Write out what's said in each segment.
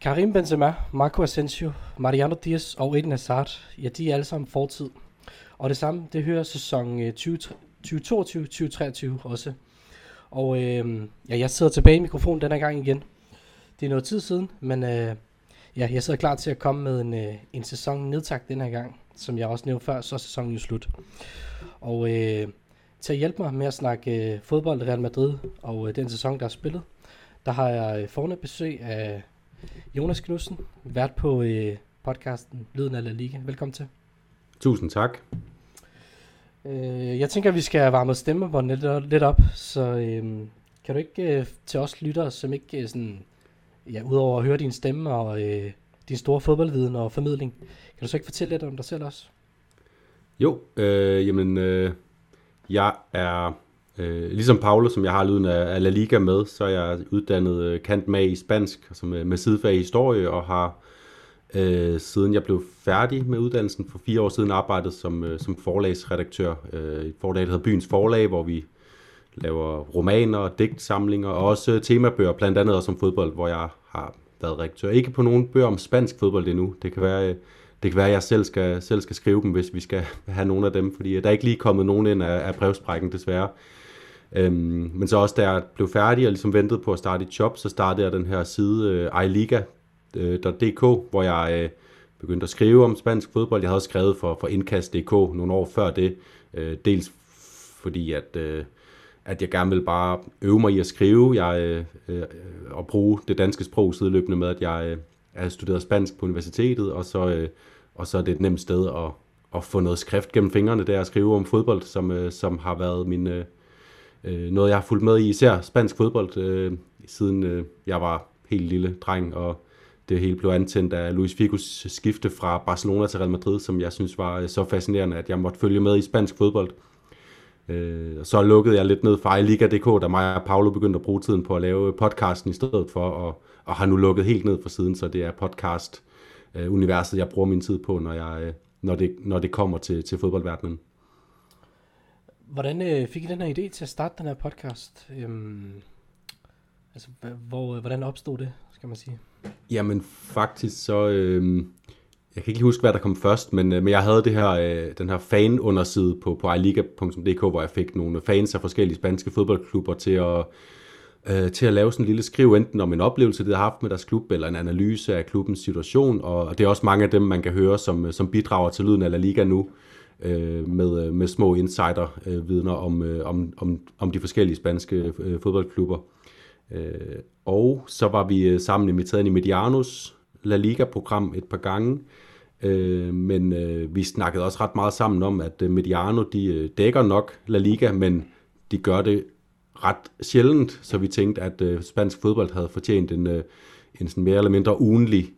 Karim Benzema, Marco Asensio, Mariano Diaz og Eden Hazard, ja, de er alle sammen fortid. Og det samme, det hører sæson øh, 2022-2023 også. Og øh, ja, jeg sidder tilbage i mikrofonen denne gang igen. Det er noget tid siden, men øh, ja, jeg sidder klar til at komme med en, øh, en sæson nedtagt den her gang. Som jeg også nævnte før, så er sæsonen jo slut. Og øh, til at hjælpe mig med at snakke øh, fodbold Real Madrid og øh, den sæson, der er spillet, der har jeg øh, forne besøg af Jonas Knudsen, vært på øh, podcasten Lyden af La Liga. Velkommen til. Tusind tak. Øh, jeg tænker, at vi skal varme stemmebåndet lidt, lidt op, så øh, kan du ikke øh, til os lyttere, som ikke øh, sådan, ja, udover at høre din stemme og øh, din store fodboldviden og formidling, kan du så ikke fortælle lidt om dig selv også? Jo, øh, jamen, øh, jeg er Øh, ligesom Paolo, som jeg har lyden af, af La Liga med, så er jeg uddannet øh, kant med i spansk, altså med, med sidefag i historie, og har øh, Øh, siden jeg blev færdig med uddannelsen for fire år siden arbejdet som, øh, som forlagsredaktør øh, i et forlag, der hedder Byens Forlag, hvor vi laver romaner, digtsamlinger og også temabøger, blandt andet også om fodbold, hvor jeg har været redaktør. Ikke på nogen bøger om spansk fodbold endnu. Det kan være, øh, det kan være at jeg selv skal, selv skal skrive dem, hvis vi skal have nogle af dem, fordi øh, der er ikke lige kommet nogen ind af, af brevsprækken desværre. Øhm, men så også da jeg blev færdig og ligesom ventede på at starte et job, så startede jeg den her side uh, Øh, iliga.dk, hvor jeg øh, begyndte at skrive om spansk fodbold. Jeg havde skrevet for, for Indkast.dk nogle år før det, øh, dels fordi at, at jeg gerne ville bare øve mig i at skrive jeg, og bruge det danske sprog sideløbende med, at jeg, uh, havde studeret spansk på universitetet, og så, og så er det et nemt sted at, at få noget skrift gennem fingrene, der at skrive om fodbold, som, som har været min... Øh, noget, jeg har fulgt med i, især spansk fodbold, øh, siden øh, jeg var helt lille dreng, og det hele blev antændt af Luis Figos skifte fra Barcelona til Real Madrid, som jeg synes var øh, så fascinerende, at jeg måtte følge med i spansk fodbold. Øh, og så lukkede jeg lidt ned fra iLiga.dk, da mig og Paolo begyndte at bruge tiden på at lave podcasten i stedet for, og, og har nu lukket helt ned for siden, så det er podcast-universet, øh, jeg bruger min tid på, når, jeg, øh, når, det, når det kommer til, til fodboldverdenen. Hvordan øh, fik I den her idé til at starte den her podcast? Øhm, altså, hvor, hvordan opstod det, skal man sige? Jamen, faktisk så... Øh, jeg kan ikke lige huske, hvad der kom først, men, øh, men jeg havde det her, øh, den her fan-underside på, på iLiga.dk, hvor jeg fik nogle fans af forskellige spanske fodboldklubber til at, øh, til at lave sådan en lille skriv, enten om en oplevelse, de har haft med deres klub, eller en analyse af klubbens situation, og, det er også mange af dem, man kan høre, som, øh, som bidrager til lyden af La Liga nu øh, med, øh, med små insider-vidner øh, om, øh, om, om, om de forskellige spanske øh, fodboldklubber. Øh, og så var vi øh, sammen inviteret i Medianos La Liga-program et par gange, øh, men øh, vi snakkede også ret meget sammen om, at øh, Mediano de øh, dækker nok La Liga, men de gør det ret sjældent, så vi tænkte, at øh, spansk fodbold havde fortjent en, øh, en sådan mere eller mindre ugenlig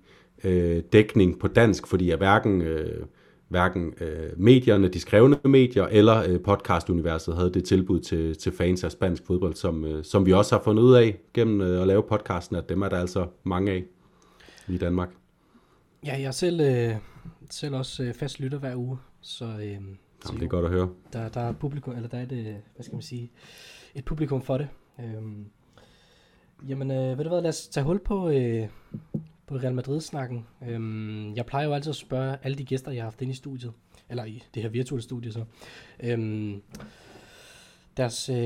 øh, dækning på dansk, fordi at hverken øh, hverken øh, medierne, de skrevne medier eller øh, podcastuniverset havde det tilbud til, til fans af spansk fodbold, som, øh, som vi også har fundet ud af gennem øh, at lave podcasten, at dem er der altså mange af i Danmark. Ja, jeg er selv, øh, selv også øh, fast lytter hver uge, så, øh, Jamen, så det er godt at høre. Der, der er publikum, eller der er det, hvad skal man sige, et publikum for det. Øh, jamen, øh, ved du hvad, lad os tage hul på, øh, på Real Madrid-snakken. Øhm, jeg plejer jo altid at spørge alle de gæster, jeg har haft inde i studiet, eller i det her virtuelle studie så, øhm, deres, øh,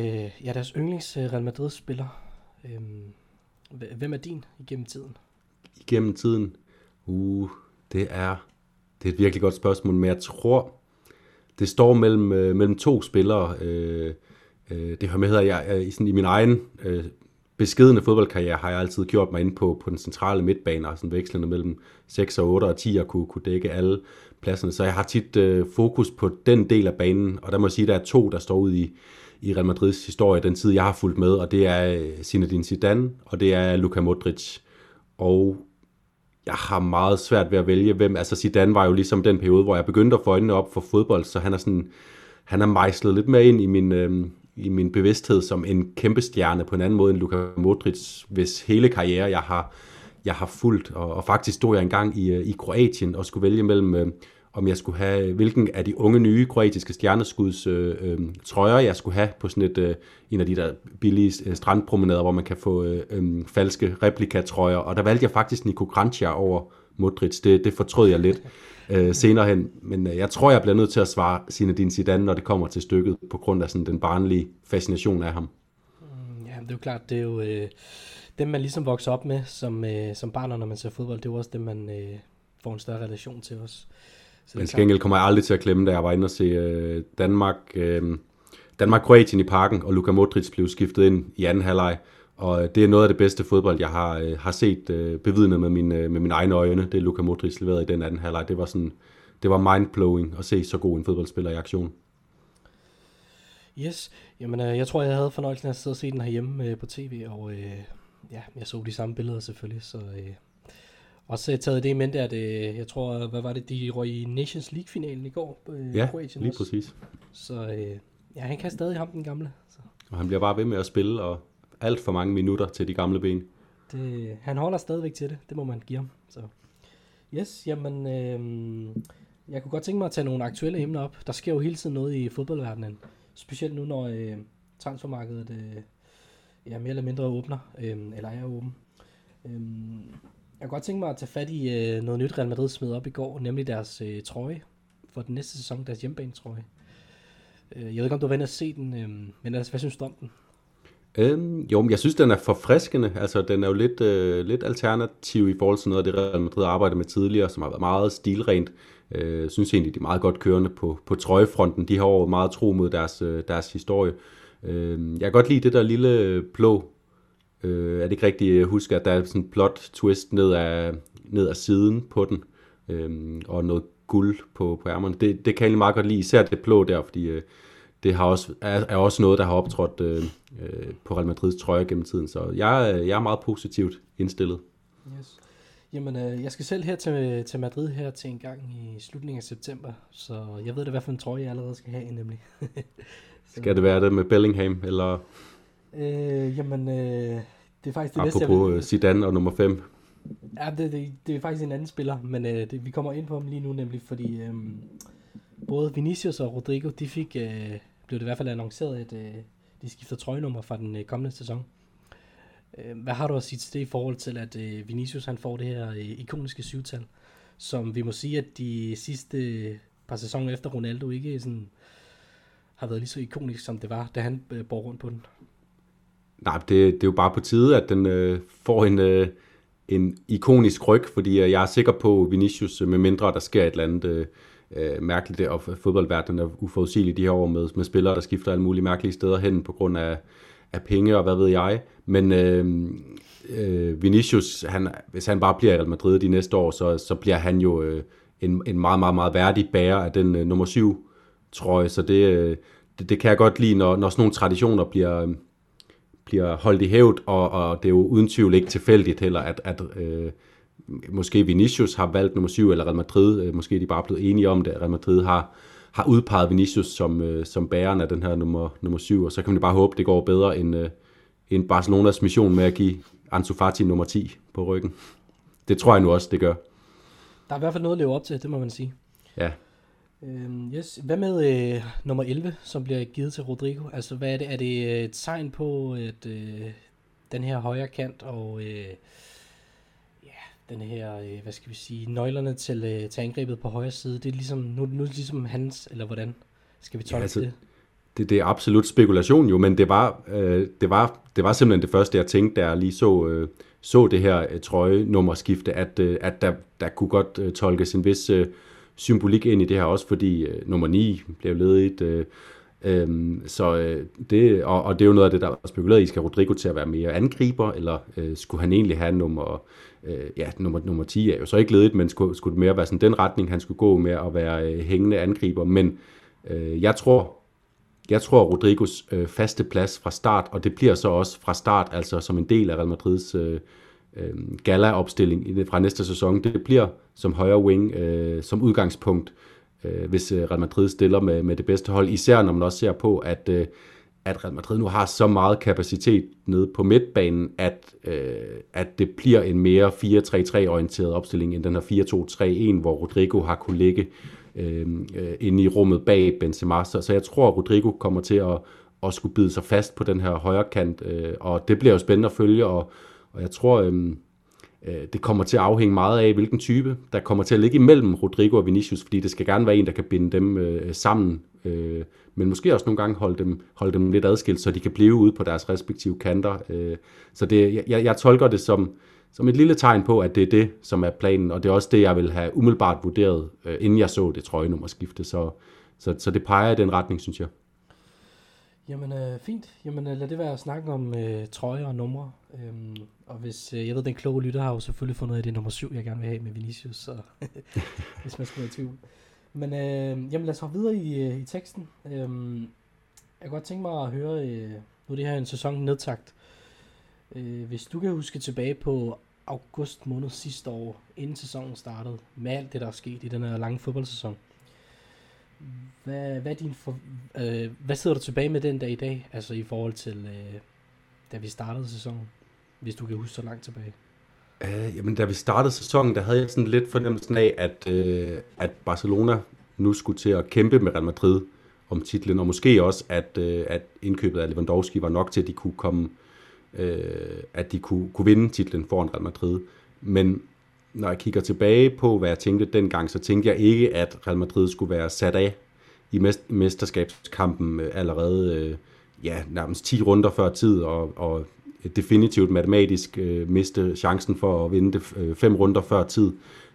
ja, deres yndlings øh, Real Madrid-spiller. Øhm, hvem er din igennem tiden? Igennem tiden? Uh, det er, det er et virkelig godt spørgsmål, men jeg tror, det står mellem, øh, mellem to spillere. Øh, øh, det hører med, at jeg jeg i, sådan, i min egen øh, beskedende fodboldkarriere har jeg altid gjort mig ind på, på den centrale midtbane, og sådan vekslende mellem 6 og 8 og 10 og kunne, kunne dække alle pladserne. Så jeg har tit øh, fokus på den del af banen, og der må jeg sige, at der er to, der står ud i, i Real Madrids historie, den tid, jeg har fulgt med, og det er øh, Zinedine Zidane, og det er Luka Modric. Og jeg har meget svært ved at vælge, hvem, altså Zidane var jo ligesom den periode, hvor jeg begyndte at få øjnene op for fodbold, så han er sådan, han er mejslet lidt mere ind i min, øh, i min bevidsthed som en kæmpe stjerne på en anden måde end Luka Modric, hvis hele karriere jeg har, jeg har fulgt. Og, og faktisk stod jeg engang i, øh, i Kroatien og skulle vælge mellem, øh, om jeg skulle have, hvilken af de unge nye kroatiske stjerneskuds øh, øh, trøjer, jeg skulle have på sådan et, øh, en af de der billige øh, strandpromenader, hvor man kan få øh, øh, falske replikatrøjer. Og der valgte jeg faktisk Niko Grancia over Modric. Det, det fortrød jeg lidt øh, senere hen. Men øh, jeg tror, jeg bliver nødt til at svare Zinedine Zidane, når det kommer til stykket, på grund af sådan den barnlige fascination af ham. Mm, ja, det er jo klart, det er jo øh, dem, man ligesom vokser op med som, øh, som barn, når man ser fodbold. Det er jo også dem, man øh, får en større relation til os. Så Men skængel kommer jeg aldrig til at klemme, da jeg var inde og se øh, Danmark, øh, Danmark-Kroatien i parken, og Luka Modric blev skiftet ind i anden halvleg. Og det er noget af det bedste fodbold, jeg har, øh, har set øh, bevidnet med, min, øh, med mine egne øjne. Det Luka Modric leverede i den anden halvleg. Det var sådan, det var mindblowing at se så god en fodboldspiller i aktion. Yes, jamen øh, jeg tror, jeg havde fornøjelsen af at sidde og se den herhjemme øh, på tv, og øh, ja, jeg så de samme billeder selvfølgelig, så øh, også taget det i mente, at øh, jeg tror, hvad var det, de røg i Nations League-finalen i går? Øh, ja, Kroatien lige også. præcis. Så øh, ja, han kan stadig ham, den gamle. Så. Og han bliver bare ved med at spille, og alt for mange minutter til de gamle ben. Det, han holder stadigvæk til det, det må man give ham. Så. Yes, jamen, øh, jeg kunne godt tænke mig at tage nogle aktuelle emner op. Der sker jo hele tiden noget i fodboldverdenen. Specielt nu, når øh, transfermarkedet øh, ja, mere eller mindre åbner, øh, eller er åben. Øh, jeg kunne godt tænke mig at tage fat i øh, noget nyt Real Madrid smed op i går, nemlig deres øh, trøje for den næste sæson, deres hjemmebane trøje. Øh, jeg ved ikke, om du var inde og se den, øh, men altså, hvad synes du om den? Øhm, jo, men jeg synes, den er forfriskende. Altså, den er jo lidt, øh, lidt alternativ i forhold til noget af det, Real Madrid har arbejdet med tidligere, som har været meget stilrent. Øh, synes egentlig, de er meget godt kørende på, på trøjefronten. De har jo meget tro mod deres, øh, deres historie. Øh, jeg kan godt lide det der lille blå Øh, er det ikke rigtigt øh, jeg husker, at der er sådan en plot twist ned af, ned af siden på den, øh, og noget guld på, på ærmerne. Det, det kan jeg egentlig meget godt lide, især det blå der, fordi øh, det har også, er, er også noget, der har optrådt øh, øh, på Real Madrids trøje gennem tiden. Så jeg, jeg er meget positivt indstillet. Yes. Jamen, øh, jeg skal selv her til, til Madrid her til en gang i slutningen af september, så jeg ved da, hvad for en trøje jeg allerede skal have, nemlig. skal det være det med Bellingham, eller... Øh, jamen, øh, det er faktisk det næste, jeg vil... Øh, Zidane og nummer 5. Ja, det, det, det er faktisk en anden spiller, men øh, det, vi kommer ind på ham lige nu, nemlig fordi øh, både Vinicius og Rodrigo, de fik, øh, blev det i hvert fald annonceret, at øh, de skifter trøjenummer fra den øh, kommende sæson. Øh, hvad har du at sige til det i forhold til, at øh, Vinicius han får det her øh, ikoniske syvtal, som vi må sige, at de sidste øh, par sæsoner efter Ronaldo ikke øh, sådan, har været lige så ikonisk, som det var, da han øh, bor rundt på den? Nej, det, det er jo bare på tide, at den øh, får en, øh, en ikonisk ryg, fordi øh, jeg er sikker på, Vinicius, øh, med mindre der sker et eller andet øh, øh mærkeligt, og fodboldverdenen er uforudsigelig de her år med, med spillere, der skifter alle mulige mærkelige steder hen på grund af, af penge og hvad ved jeg. Men øh, øh, Vinicius, han, hvis han bare bliver i Real Madrid de næste år, så, så bliver han jo øh, en, en meget, meget, meget værdig bærer af den øh, nummer syv trøje, så det, øh, det, det kan jeg godt lide, når, når sådan nogle traditioner bliver, bliver holdt i hævd, og, og det er jo uden tvivl ikke tilfældigt heller, at, at øh, måske Vinicius har valgt nummer 7, eller Real Madrid, øh, måske er de bare blevet enige om det, at Real Madrid har, har udpeget Vinicius som, øh, som bæreren af den her nummer, nummer 7, og så kan man bare håbe, det går bedre end, øh, end Barcelonas mission med at give Ansu Fati nummer 10 på ryggen. Det tror jeg nu også, det gør. Der er i hvert fald noget at leve op til, det må man sige. Ja. Øhm, yes. Hvad med øh, nummer 11, som bliver givet til Rodrigo? Altså, hvad er det? Er det et tegn på, at øh, den her højre kant og øh, den her, øh, hvad skal vi sige, nøglerne til, øh, til angrebet på højre side, det er ligesom, nu, nu er det ligesom hans, eller hvordan skal vi tolke ja, altså, det? det? Det er absolut spekulation jo, men det var, øh, det var, det var simpelthen det første, jeg tænkte, da jeg lige så, øh, så det her øh, trøjenummerskifte, at, øh, at der, der kunne godt øh, tolkes en vis... Øh, symbolik ind i det her også, fordi øh, nummer 9 blev ledigt. Øh, øh, så øh, det, og, og det er jo noget af det, der er spekuleret i. Skal Rodrigo til at være mere angriber, eller øh, skulle han egentlig have nummer, øh, ja, nummer, nummer 10 er jo så ikke ledigt, men skulle, skulle det mere være sådan den retning, han skulle gå med at være øh, hængende angriber. Men øh, jeg tror, jeg tror, Rodrigos øh, faste plads fra start, og det bliver så også fra start, altså som en del af Real Madrids øh, øh, gala-opstilling fra næste sæson, det bliver som højre wing øh, som udgangspunkt, øh, øh, hvis øh, Real Madrid stiller med, med det bedste hold, især når man også ser på, at, øh, at Real Madrid nu har så meget kapacitet nede på midtbanen, at, øh, at det bliver en mere 4-3-3 orienteret opstilling end den her 4-2-3-1, hvor Rodrigo har kunne ligge øh, øh, inde i rummet bag Benzema. Så, så jeg tror, at Rodrigo kommer til at, at skulle bide sig fast på den her højre kant, øh, og det bliver jo spændende at følge, og, og jeg tror, øh, Øh, det kommer til at afhænge meget af, hvilken type, der kommer til at ligge imellem Rodrigo og Vinicius, fordi det skal gerne være en, der kan binde dem øh, sammen, øh, men måske også nogle gange holde dem, holde dem lidt adskilt, så de kan blive ude på deres respektive kanter. Øh, så det, jeg, jeg tolker det som, som et lille tegn på, at det er det, som er planen, og det er også det, jeg vil have umiddelbart vurderet, øh, inden jeg så det trøjenummer skifte. så, så, så det peger i den retning, synes jeg. Jamen øh, fint. Jamen øh, lad det være at snakke om øh, trøjer og numre. Øhm, og hvis, øh, jeg ved, den kloge lytter har jo selvfølgelig fundet ud af, at det er nummer syv, jeg gerne vil have med Vinicius, så hvis man skulle være i tvivl. Men øh, jamen lad os hoppe videre i, øh, i teksten. Øhm, jeg kunne godt tænke mig at høre, øh, nu er det her en sæson nedtagt. Øh, hvis du kan huske tilbage på august måned sidste år, inden sæsonen startede, med alt det, der er sket i den her lange fodboldsæson. Hvad, hvad, din for, øh, hvad sidder du tilbage med den dag i dag, altså i forhold til, øh, da vi startede sæsonen, hvis du kan huske så langt tilbage? Uh, jamen, da vi startede sæsonen, der havde jeg sådan lidt fornemmelsen af, at, øh, at Barcelona nu skulle til at kæmpe med Real Madrid om titlen, og måske også, at, øh, at indkøbet af Lewandowski var nok til, at de kunne komme, øh, at de kunne, kunne vinde titlen foran Real Madrid. Men når jeg kigger tilbage på, hvad jeg tænkte dengang, så tænkte jeg ikke, at Real Madrid skulle være sat af i mesterskabskampen øh, allerede øh, ja, nærmest 10 runder før tid, og, og definitivt matematisk øh, miste chancen for at vinde det øh, fem runder før tid.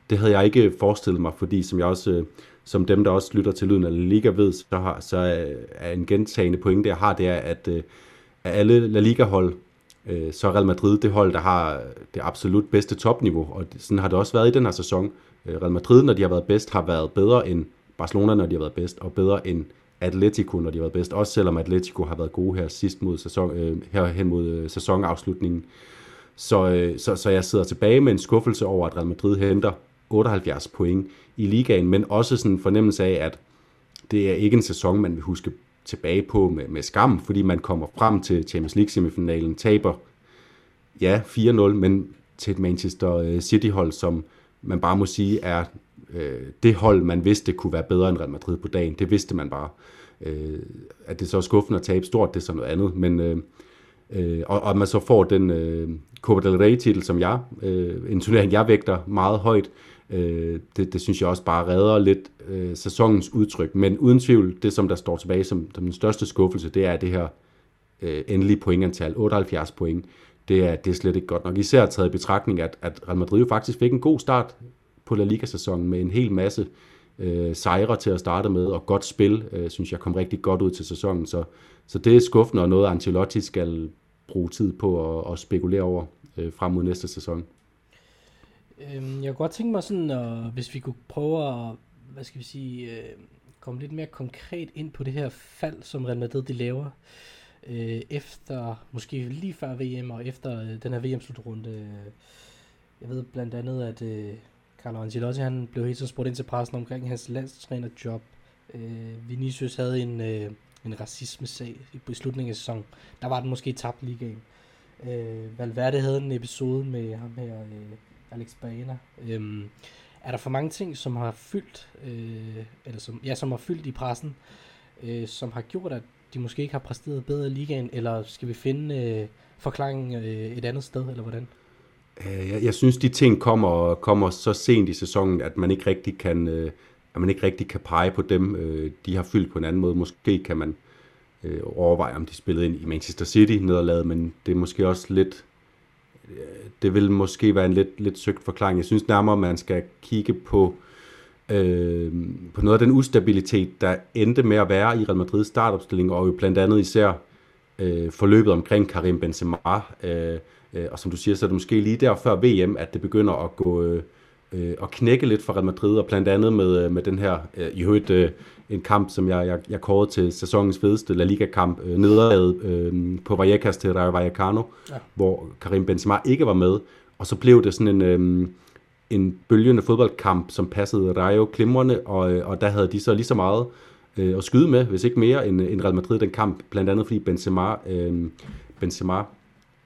Det havde jeg ikke forestillet mig, fordi som jeg også, øh, som dem, der også lytter til lyden af Liga ved, så, har, så øh, er en gentagende pointe, jeg har, det er, at øh, alle La Liga-hold, øh, så er Real Madrid det hold, der har øh, det absolut bedste topniveau, og sådan har det også været i den her sæson. Øh, Real Madrid, når de har været bedst, har været bedre end Barcelona, når de har været bedst, og bedre end Atletico, når de har været bedst. Også selvom Atletico har været gode her sidst mod sæson, øh, her hen mod øh, sæsonafslutningen. Så, øh, så, så jeg sidder tilbage med en skuffelse over, at Real Madrid henter 78 point i ligaen, men også sådan en fornemmelse af, at det er ikke en sæson, man vil huske tilbage på med, med skam, fordi man kommer frem til Champions League semifinalen, taber ja 4-0, men til et Manchester øh, City-hold, som man bare må sige er øh, det hold, man vidste kunne være bedre end Real Madrid på dagen. Det vidste man bare. Øh, at det så er skuffende at tabe stort, det er så noget andet. Men, øh, øh, og, og man så får den øh, Copa del Rey-titel, som jeg, øh, en turnering, jeg vægter meget højt, øh, det, det synes jeg også bare redder lidt øh, sæsonens udtryk. Men uden tvivl, det som der står tilbage som, som den største skuffelse, det er det her øh, endelige pointantal, 78 point. Det er, det er slet ikke godt nok. Især taget i betragtning, at, at Real Madrid jo faktisk fik en god start på La Liga-sæsonen med en hel masse øh, sejre til at starte med, og godt spil, øh, synes jeg kom rigtig godt ud til sæsonen. Så, så det er skuffende, og noget Ancelotti skal bruge tid på at, at spekulere over øh, frem mod næste sæson. Øhm, jeg kunne godt tænke mig sådan, at, hvis vi kunne prøve at, hvad skal vi sige, øh, komme lidt mere konkret ind på det her fald, som Real Madrid de laver, øh, efter, måske lige før VM og efter øh, den her VM-slutrunde. Jeg ved blandt andet, at øh, Carlo Ancelotti han blev helt så spurgt ind til pressen omkring hans landstrænerjob. Øh, Vinicius havde en, øh, en racisme-sag i slutningen af sæsonen. Der var den måske tabt ligaen. Øh, Valverde havde en episode med ham her, øh, Alex Baena. Øhm, er der for mange ting, som har fyldt, øh, eller som, ja, som har fyldt i pressen, øh, som har gjort, at de måske ikke har præsteret bedre i ligaen, eller skal vi finde øh, forklaringen øh, et andet sted, eller hvordan? Øh, jeg, jeg synes, de ting kommer, kommer så sent i sæsonen, at man ikke rigtig kan, øh, at man ikke rigtig kan pege på dem. Øh, de har fyldt på en anden måde. Måske kan man øh, overveje, om de spillede ind i Manchester City nederlaget, men det er måske også lidt, det vil måske være en lidt, lidt søgt forklaring. Jeg synes nærmere, man skal kigge på, øh, på noget af den ustabilitet, der endte med at være i Real Madrids startopstilling, og jo blandt andet især øh, forløbet omkring Karim Benzema, øh, Øh, og som du siger, så er det måske lige der før VM, at det begynder at gå øh, øh og knække lidt for Real Madrid, og blandt andet med, øh, med den her, øh, i øvrigt øh, en kamp, som jeg, jeg, jeg kårede til sæsonens fedeste La Liga-kamp, øh, nederlaget øh, på Vallecas til Rayo Vallecano, ja. hvor Karim Benzema ikke var med, og så blev det sådan en, øh, en bølgende fodboldkamp, som passede Rayo klimrende, og, og der havde de så lige så meget øh, at skyde med, hvis ikke mere end, end Real Madrid den kamp, blandt andet fordi Benzema, øh, Benzema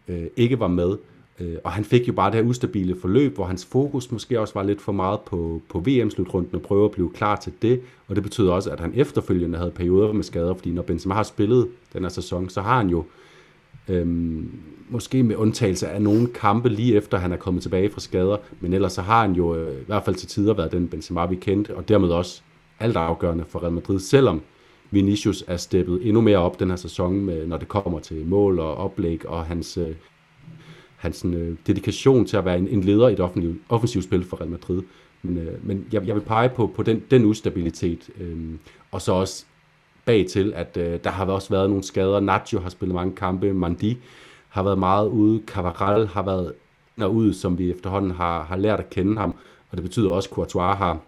øh, ikke var med. Øh, og han fik jo bare det her ustabile forløb, hvor hans fokus måske også var lidt for meget på, på VM-slutrunden og prøve at blive klar til det. Og det betød også, at han efterfølgende havde perioder med skader, fordi når Benzema har spillet den her sæson, så har han jo Øhm, måske med undtagelse af nogle kampe lige efter han er kommet tilbage fra skader, men ellers så har han jo øh, i hvert fald til tider været den Benzema, vi kendte, og dermed også alt afgørende for Real Madrid, selvom Vinicius er steppet endnu mere op den her sæson, med, når det kommer til mål og oplæg og hans, øh, hans øh, dedikation til at være en, en leder i et offensivt, offensivt spil for Real Madrid. Men, øh, men jeg, jeg vil pege på, på den, den ustabilitet, øh, og så også bag til, at øh, der har også været nogle skader. Nacho har spillet mange kampe, Mandi har været meget ude, Cavaral har været ude, som vi efterhånden har, har lært at kende ham, og det betyder også, at Courtois har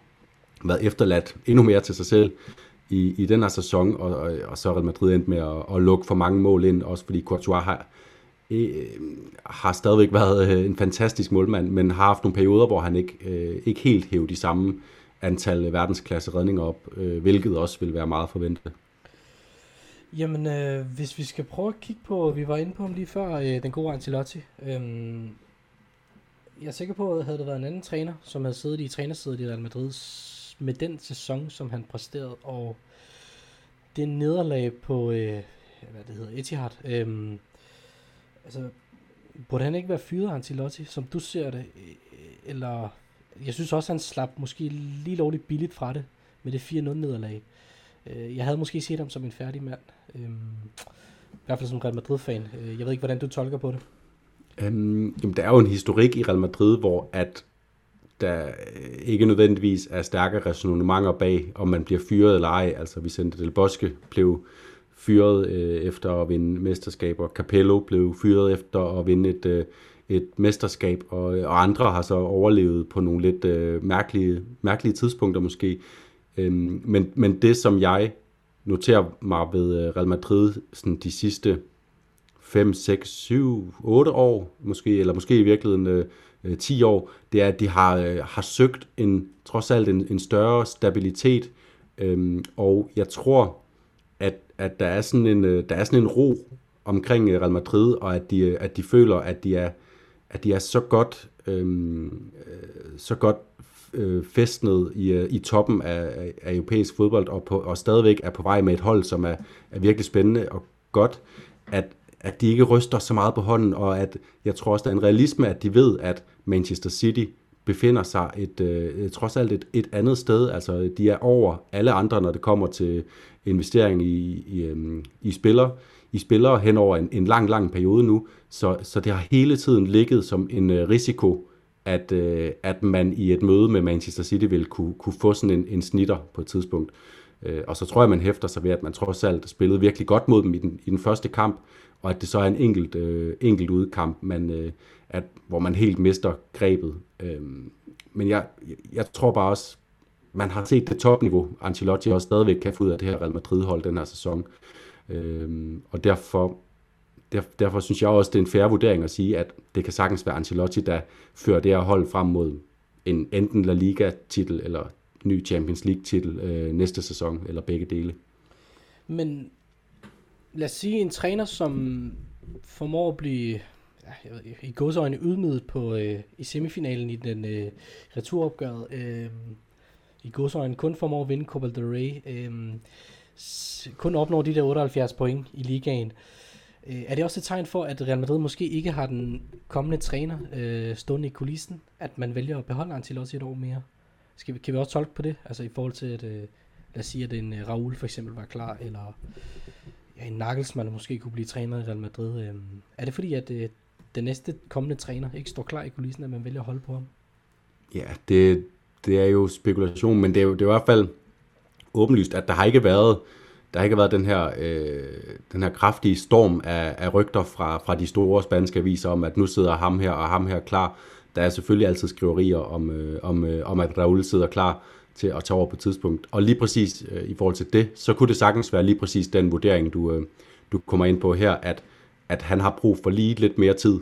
været efterladt endnu mere til sig selv i, i den her sæson, og, og, og så er Real Madrid endt med at, at lukke for mange mål ind, også fordi Courtois har, øh, har stadigvæk været øh, en fantastisk målmand, men har haft nogle perioder, hvor han ikke, øh, ikke helt hævde de samme antal verdensklasse redninger op, øh, hvilket også vil være meget forventet. Jamen, øh, hvis vi skal prøve at kigge på, vi var inde på ham lige før, øh, den gode Ancelotti. Øh, jeg er sikker på, at havde det været en anden træner, som havde siddet i trænersædet i Real Madrid med den sæson, som han præsterede, og det nederlag på, øh, hvad det hedder, Etihad. Øh, altså, burde han ikke være fyret, Antilotti, som du ser det? Øh, øh, eller, jeg synes også, han slap måske lige lovligt billigt fra det, med det 4-0 nederlag. Øh, jeg havde måske set ham som en færdig mand. Øhm, I hvert fald som Real Madrid-fan. Jeg ved ikke, hvordan du tolker på det. Øhm, jamen, der er jo en historik i Real Madrid, hvor at der ikke nødvendigvis er stærke resonemanger bag, om man bliver fyret eller ej. Altså Vicente Del Bosque blev fyret øh, efter at vinde mesterskaber. Capello blev fyret efter at vinde et, øh, et mesterskab, og, øh, og andre har så overlevet på nogle lidt øh, mærkelige, mærkelige tidspunkter måske. Øhm, men, men det, som jeg noterer mig ved øh, Real Madrid sådan de sidste 5, 6, 7, 8 år, måske, eller måske i virkeligheden øh, øh 10 år, det er, at de har, øh, har søgt en, trods alt en, en større stabilitet, øhm, og jeg tror, at, at der, er sådan en, øh, der er sådan en ro omkring øh, Real Madrid, og at de, øh, at de føler, at de er, at de er så godt, øhm, så godt øh, festnet i, i toppen af, af europæisk fodbold, og, på, og stadigvæk er på vej med et hold, som er, er virkelig spændende og godt, at, at de ikke ryster så meget på hånden, og at jeg tror også, der er en realisme, at de ved, at Manchester City befinder sig et, øh, trods alt et, et andet sted. Altså, de er over alle andre, når det kommer til investering i, i, øhm, i spillere i spillere hen over en, en lang, lang periode nu, så, så det har hele tiden ligget som en øh, risiko at, øh, at man i et møde med Manchester City vil kunne, kunne få sådan en, en snitter på et tidspunkt. Øh, og så tror jeg, man hæfter sig ved, at man trods alt spillede virkelig godt mod dem i den, i den første kamp, og at det så er en enkelt, øh, enkelt udkamp, man, øh, at, hvor man helt mister grebet. Øh, men jeg, jeg tror bare også, man har set det topniveau, Ancelotti også stadigvæk kan få ud af det her Real Madrid-hold den her sæson. Øhm, og derfor der, derfor synes jeg også, det er en færre vurdering at sige, at det kan sagtens være Ancelotti, der fører det her hold frem mod en enten La Liga-titel eller ny Champions League-titel øh, næste sæson, eller begge dele. Men lad os sige en træner, som formår at blive ja, jeg ved, i godsøjne ydmyget på, øh, i semifinalen i den øh, returopgøret. Øh, i godsøjen kun formår at vinde Copa del Rey. Øh, kun opnår de der 78 point i ligaen. Øh, Øh, er det også et tegn for, at Real Madrid måske ikke har den kommende træner øh, stående i kulissen, at man vælger at beholde Ancelotti et år mere? Skal vi, kan vi også tolke på det? Altså i forhold til, at øh, lad os sige, at en øh, Raul for eksempel var klar, eller ja, en Nagelsmann måske kunne blive træner i Real Madrid. Øh, er det fordi, at øh, den næste kommende træner ikke står klar i kulissen, at man vælger at holde på ham? Ja, det, det er jo spekulation, men det er jo det er i hvert fald åbenlyst, at der har ikke været der har ikke været den her, øh, den her kraftige storm af, af rygter fra, fra de store spanske aviser om, at nu sidder ham her og ham her klar. Der er selvfølgelig altid skriverier om, øh, om, øh, om at Raul sidder klar til at tage over på et tidspunkt. Og lige præcis øh, i forhold til det, så kunne det sagtens være lige præcis den vurdering, du, øh, du kommer ind på her, at, at han har brug for lige lidt mere tid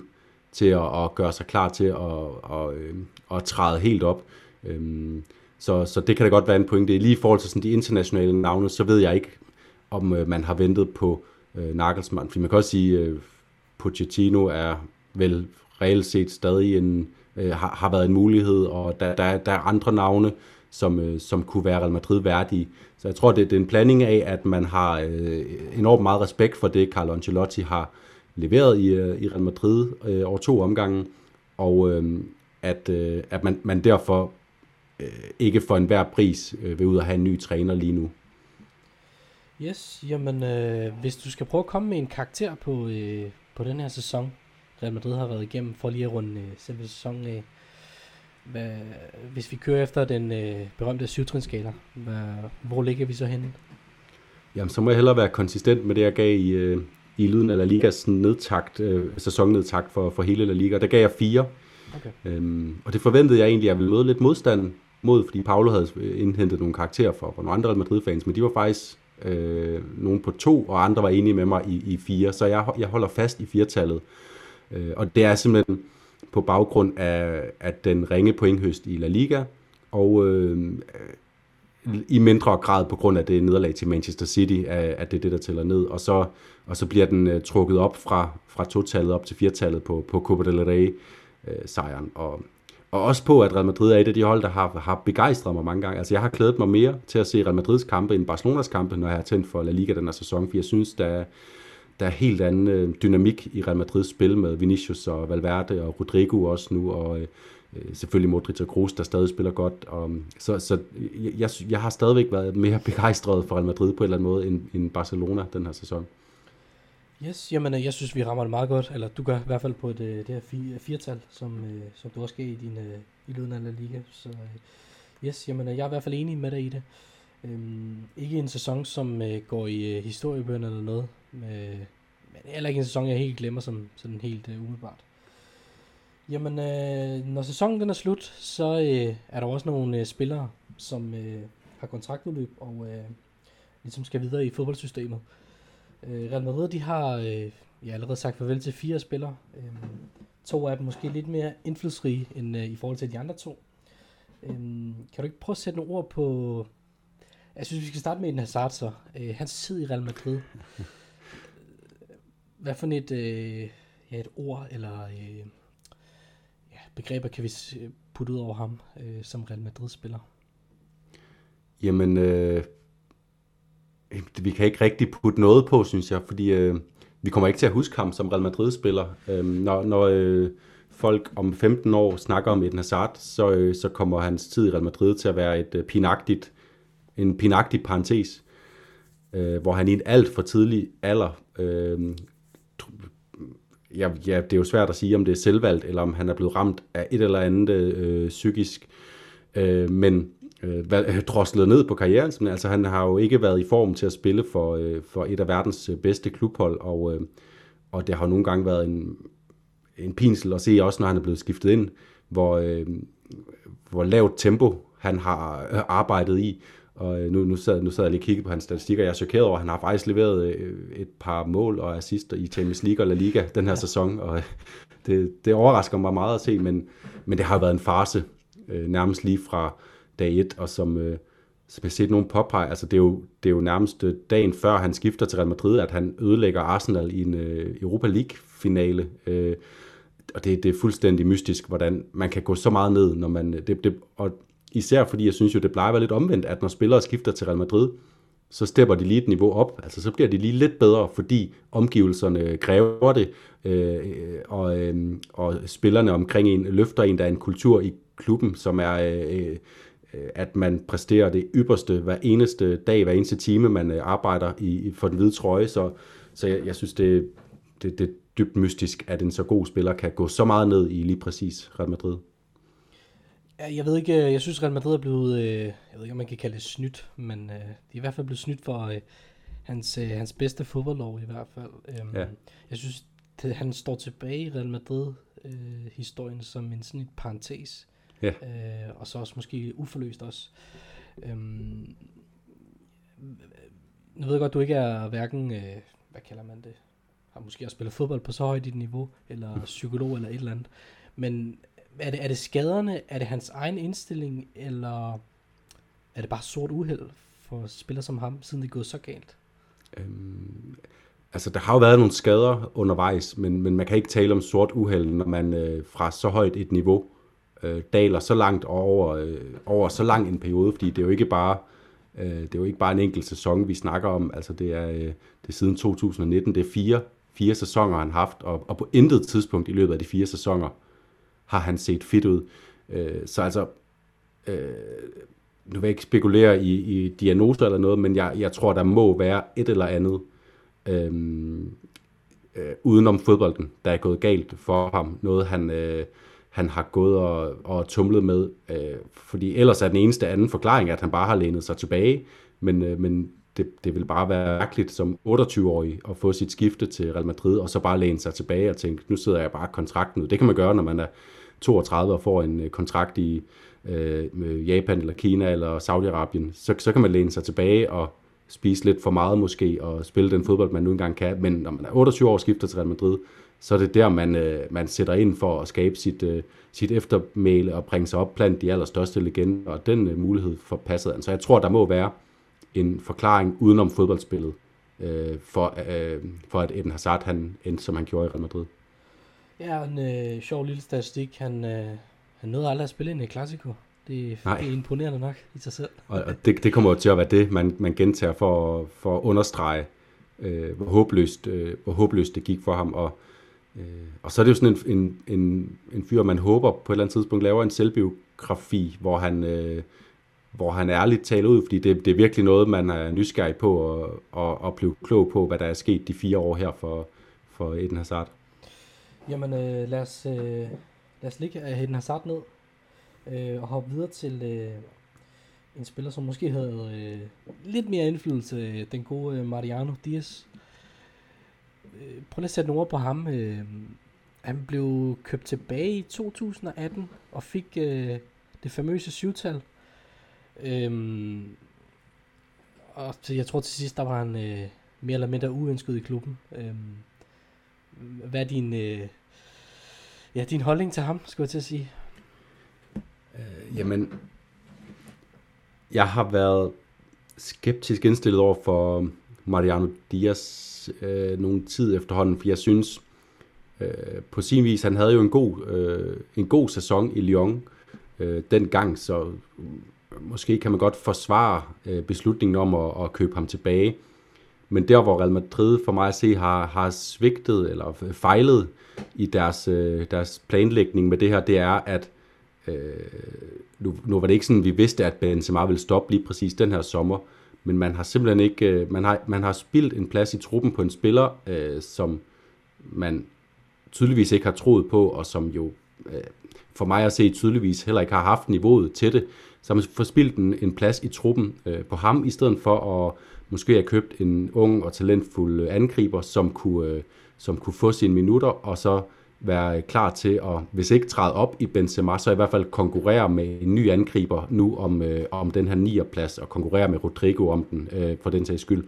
til at, at gøre sig klar til at, at, at, at træde helt op. Øhm, Så, så det kan da godt være en pointe. Lige i forhold til sådan de internationale navne, så ved jeg ikke, om øh, man har ventet på øh, Nagelsmann. Fordi man kan også sige, øh, Pochettino er vel reelt set stadig en, øh, har, har været en mulighed, og der, der, der er andre navne, som, øh, som kunne være Real Madrid værdige. Så jeg tror, det, det er en blanding af, at man har øh, enormt meget respekt for det, Carlo Ancelotti har leveret i, øh, i Real Madrid øh, over to omgange, og øh, at, øh, at man, man derfor øh, ikke for enhver pris øh, vil ud og have en ny træner lige nu. Yes, jamen øh, hvis du skal prøve at komme med en karakter på, øh, på den her sæson, Real Madrid har været igennem, for lige at runde øh, selve sæsonen af, hvad, hvis vi kører efter den øh, berømte syvtrinskala, hvor ligger vi så henne? Jamen, så må jeg hellere være konsistent med det, jeg gav i, øh, i lyden af La Ligas nedtagt, øh, sæsonnedtagt for, for hele La Liga. Der gav jeg fire. Okay. Øhm, og det forventede jeg egentlig, at jeg ville møde lidt modstand mod, fordi Paulo havde øh, indhentet nogle karakterer for, for nogle andre Real Madrid-fans, men de var faktisk øh, nogen på to, og andre var enige med mig i, i fire, så jeg, jeg holder fast i firetallet. Øh, og det er simpelthen på baggrund af, at den ringe pointhøst i La Liga, og øh, i mindre grad på grund af det nederlag til Manchester City, at det er det, der tæller ned. Og så, og så bliver den uh, trukket op fra, fra to-tallet op til firetallet på, på Copa del Rey-sejren. Øh, og, og også på, at Real Madrid er et af de hold, der har, har begejstret mig mange gange. Altså jeg har klædet mig mere til at se Real Madrids kampe end Barcelonas kampe, når jeg har tændt for La Liga den her sæson, for jeg synes, der er, der er helt anden øh, dynamik i Real Madrids spil med Vinicius og Valverde og Rodrigo også nu, og øh, øh selvfølgelig Modric og Kroos, der stadig spiller godt. Og, mm, så så jeg, jeg har stadigvæk været mere begejstret for Real Madrid på en eller anden måde end, end Barcelona den her sæson. Yes, jamen øh, jeg synes, vi rammer det meget godt, eller du gør i hvert fald på det, det her fire, firetal, som, øh, som du også gav i din øh, i løbet af La Liga. Så yes, jamen jeg er i hvert fald enig med dig i det. Øhm, ikke en sæson, som øh, går i øh, historiebøgerne eller noget, øh, men heller ikke en sæson, jeg helt glemmer som sådan helt øh, umiddelbart. Jamen, øh, når sæsonen den er slut, så øh, er der også nogle øh, spillere, som øh, har kontraktudløb og øh, ligesom skal videre i fodboldsystemet. Øh, Øh, Real Madrid, de har øh, ja, allerede sagt farvel til fire spillere. Øh, to af dem måske lidt mere indflydelsesrige end øh, i forhold til de andre to. Øh, kan du ikke prøve at sætte nogle ord på... Jeg synes, vi skal starte med en Hazard så. Øh, hans tid i Real Madrid. Øh, hvad for et, øh, ja, et ord eller øh, ja, begreber kan vi putte ud over ham øh, som Real Madrid-spiller? Jamen, øh, vi kan ikke rigtig putte noget på, synes jeg, fordi øh, vi kommer ikke til at huske ham som Real Madrid-spiller. Øh, når når øh, folk om 15 år snakker om Eden Hazard, så, øh, så kommer hans tid i Real Madrid til at være et øh, pinagtigt, en pinagtig parentes, øh, hvor han i en alt for tidlig alder øh, ja, ja, det er jo svært at sige, om det er selvvalgt, eller om han er blevet ramt af et eller andet øh, psykisk, øh, men øh, droslet ned på karrieren. Men, altså, han har jo ikke været i form til at spille for, øh, for et af verdens øh, bedste klubhold, og, øh, og det har nogle gange været en, en pinsel at se, også når han er blevet skiftet ind, hvor, øh, hvor lavt tempo han har arbejdet i, og nu, nu, sad, nu sad jeg lige og kiggede på hans statistikker, jeg er chokeret over, at han har faktisk leveret et par mål og assister i Champions League og La Liga den her ja. sæson, og det, det overrasker mig meget at se, men, men det har været en farse, nærmest lige fra dag 1, og som, øh, som jeg har set nogen påpege, altså det er, jo, det er jo nærmest øh, dagen før han skifter til Real Madrid, at han ødelægger Arsenal i en øh, Europa League-finale, og det, det er fuldstændig mystisk, hvordan man kan gå så meget ned, når man, det, det, og Især fordi jeg synes jo, det plejer at være lidt omvendt, at når spillere skifter til Real Madrid, så stepper de lige et niveau op. Altså så bliver de lige lidt bedre, fordi omgivelserne kræver det, øh, og, øh, og spillerne omkring en løfter en, der er en kultur i klubben, som er, øh, at man præsterer det ypperste hver eneste dag, hver eneste time, man øh, arbejder i, for den hvide trøje. Så, så jeg, jeg synes, det, det, det er dybt mystisk, at en så god spiller kan gå så meget ned i lige præcis Real Madrid. Jeg ved ikke, øh, jeg synes Real Madrid er blevet, øh, jeg ved ikke om man kan kalde det snydt, men øh, de er i hvert fald blevet snydt for hans, hans bedste fodboldlov i hvert fald. Øhm, ja. Jeg synes, det, han står tilbage i Real Madrid-historien som en sådan et parentes. Ja. Øh, og så også måske uforløst også. Øhm, nu ved jeg godt, du ikke er hverken, øh, hvad kalder man det, har måske også spillet fodbold på så højt i niveau, eller psykolog eller et eller andet. Men er det, er det skaderne? Er det hans egen indstilling? Eller er det bare sort uheld for spillere som ham, siden det er gået så galt? Øhm, altså, der har jo været nogle skader undervejs, men, men man kan ikke tale om sort uheld, når man øh, fra så højt et niveau øh, daler så langt over, øh, over så lang en periode, fordi det er jo ikke bare øh, det er jo ikke bare en enkelt sæson, vi snakker om. Altså, det er, øh, det er siden 2019, det er fire, fire sæsoner, han har haft, og, og på intet tidspunkt i løbet af de fire sæsoner har han set fedt ud. Øh, så altså, øh, nu vil jeg ikke spekulere i, i diagnoser eller noget, men jeg, jeg tror, der må være et eller andet øh, øh, udenom fodbolden, der er gået galt for ham. Noget, han, øh, han har gået og, og tumlet med. Øh, fordi ellers er den eneste anden forklaring, at han bare har lænet sig tilbage. Men, øh, men det, det vil bare være mærkeligt som 28-årig at få sit skifte til Real Madrid, og så bare læne sig tilbage og tænke, nu sidder jeg bare kontrakten ud. Det kan man gøre, når man er 32 og får en øh, kontrakt i øh, Japan eller Kina eller Saudi-Arabien. Så, så kan man læne sig tilbage og spise lidt for meget måske, og spille den fodbold, man nu engang kan. Men når man er 28 år og skifter til Real Madrid, så er det der, man, øh, man sætter ind for at skabe sit, øh, sit eftermæle og bringe sig op blandt de allerstørste legender, og den øh, mulighed for passet han. Så jeg tror, der må være en forklaring udenom fodboldspillet, øh, for, øh, for at Eden Hazard han endte, som han gjorde i Real Madrid. Ja, en øh, sjov lille statistik. Han, øh, han nåede aldrig at spille ind i Clasico. Det, Nej. det er imponerende nok i sig selv. Og, og det, det kommer jo til at være det, man, man gentager for, for at understrege, øh, hvor, håbløst, øh, hvor håbløst det gik for ham. Og, Øh, og så er det jo sådan en, en, en, en fyr, man håber på et eller andet tidspunkt laver en selvbiografi, hvor han, øh, hvor han ærligt taler ud, fordi det, det er virkelig noget, man er nysgerrig på og, og, og blive klog på, hvad der er sket de fire år her for, for Eden Hazard. Jamen øh, lad, os, øh, lad os ligge øh, Eden Hazard ned øh, og hoppe videre til øh, en spiller, som måske havde øh, lidt mere indflydelse, øh, den gode Mariano Diaz. Øh, prøv lige at sætte nogle ord på ham. Øh, han blev købt tilbage i 2018 og fik øh, det famøse syvtal. Øh, og til, jeg tror til sidst, der var han øh, mere eller mindre uønsket i klubben. Øh, hvad er din, øh, ja, din holdning til ham, skulle jeg til at sige? Øh, jamen, jeg har været skeptisk indstillet over for Mariano Diaz øh, nogle tid efterhånden, for jeg synes øh, på sin vis, han havde jo en god, øh, en god sæson i Lyon øh, dengang, så øh, måske kan man godt forsvare øh, beslutningen om at, at købe ham tilbage. Men der, hvor Real Madrid for mig at se har, har svigtet eller fejlet i deres, øh, deres planlægning med det her, det er, at øh, nu, nu var det ikke sådan, vi vidste, at Benzema ville stoppe lige præcis den her sommer, men man har simpelthen ikke, øh, man har, man har spildt en plads i truppen på en spiller, øh, som man tydeligvis ikke har troet på, og som jo øh, for mig at se tydeligvis heller ikke har haft niveauet til det, så har man forspildt en, en plads i truppen øh, på ham, i stedet for at måske have købt en ung og talentfuld angriber, som kunne, øh, som kunne få sine minutter, og så være klar til at, hvis ikke træde op i Benzema, så i hvert fald konkurrere med en ny angriber nu om, øh, om den her 9. plads, og konkurrere med Rodrigo om den, øh, for den sags skyld.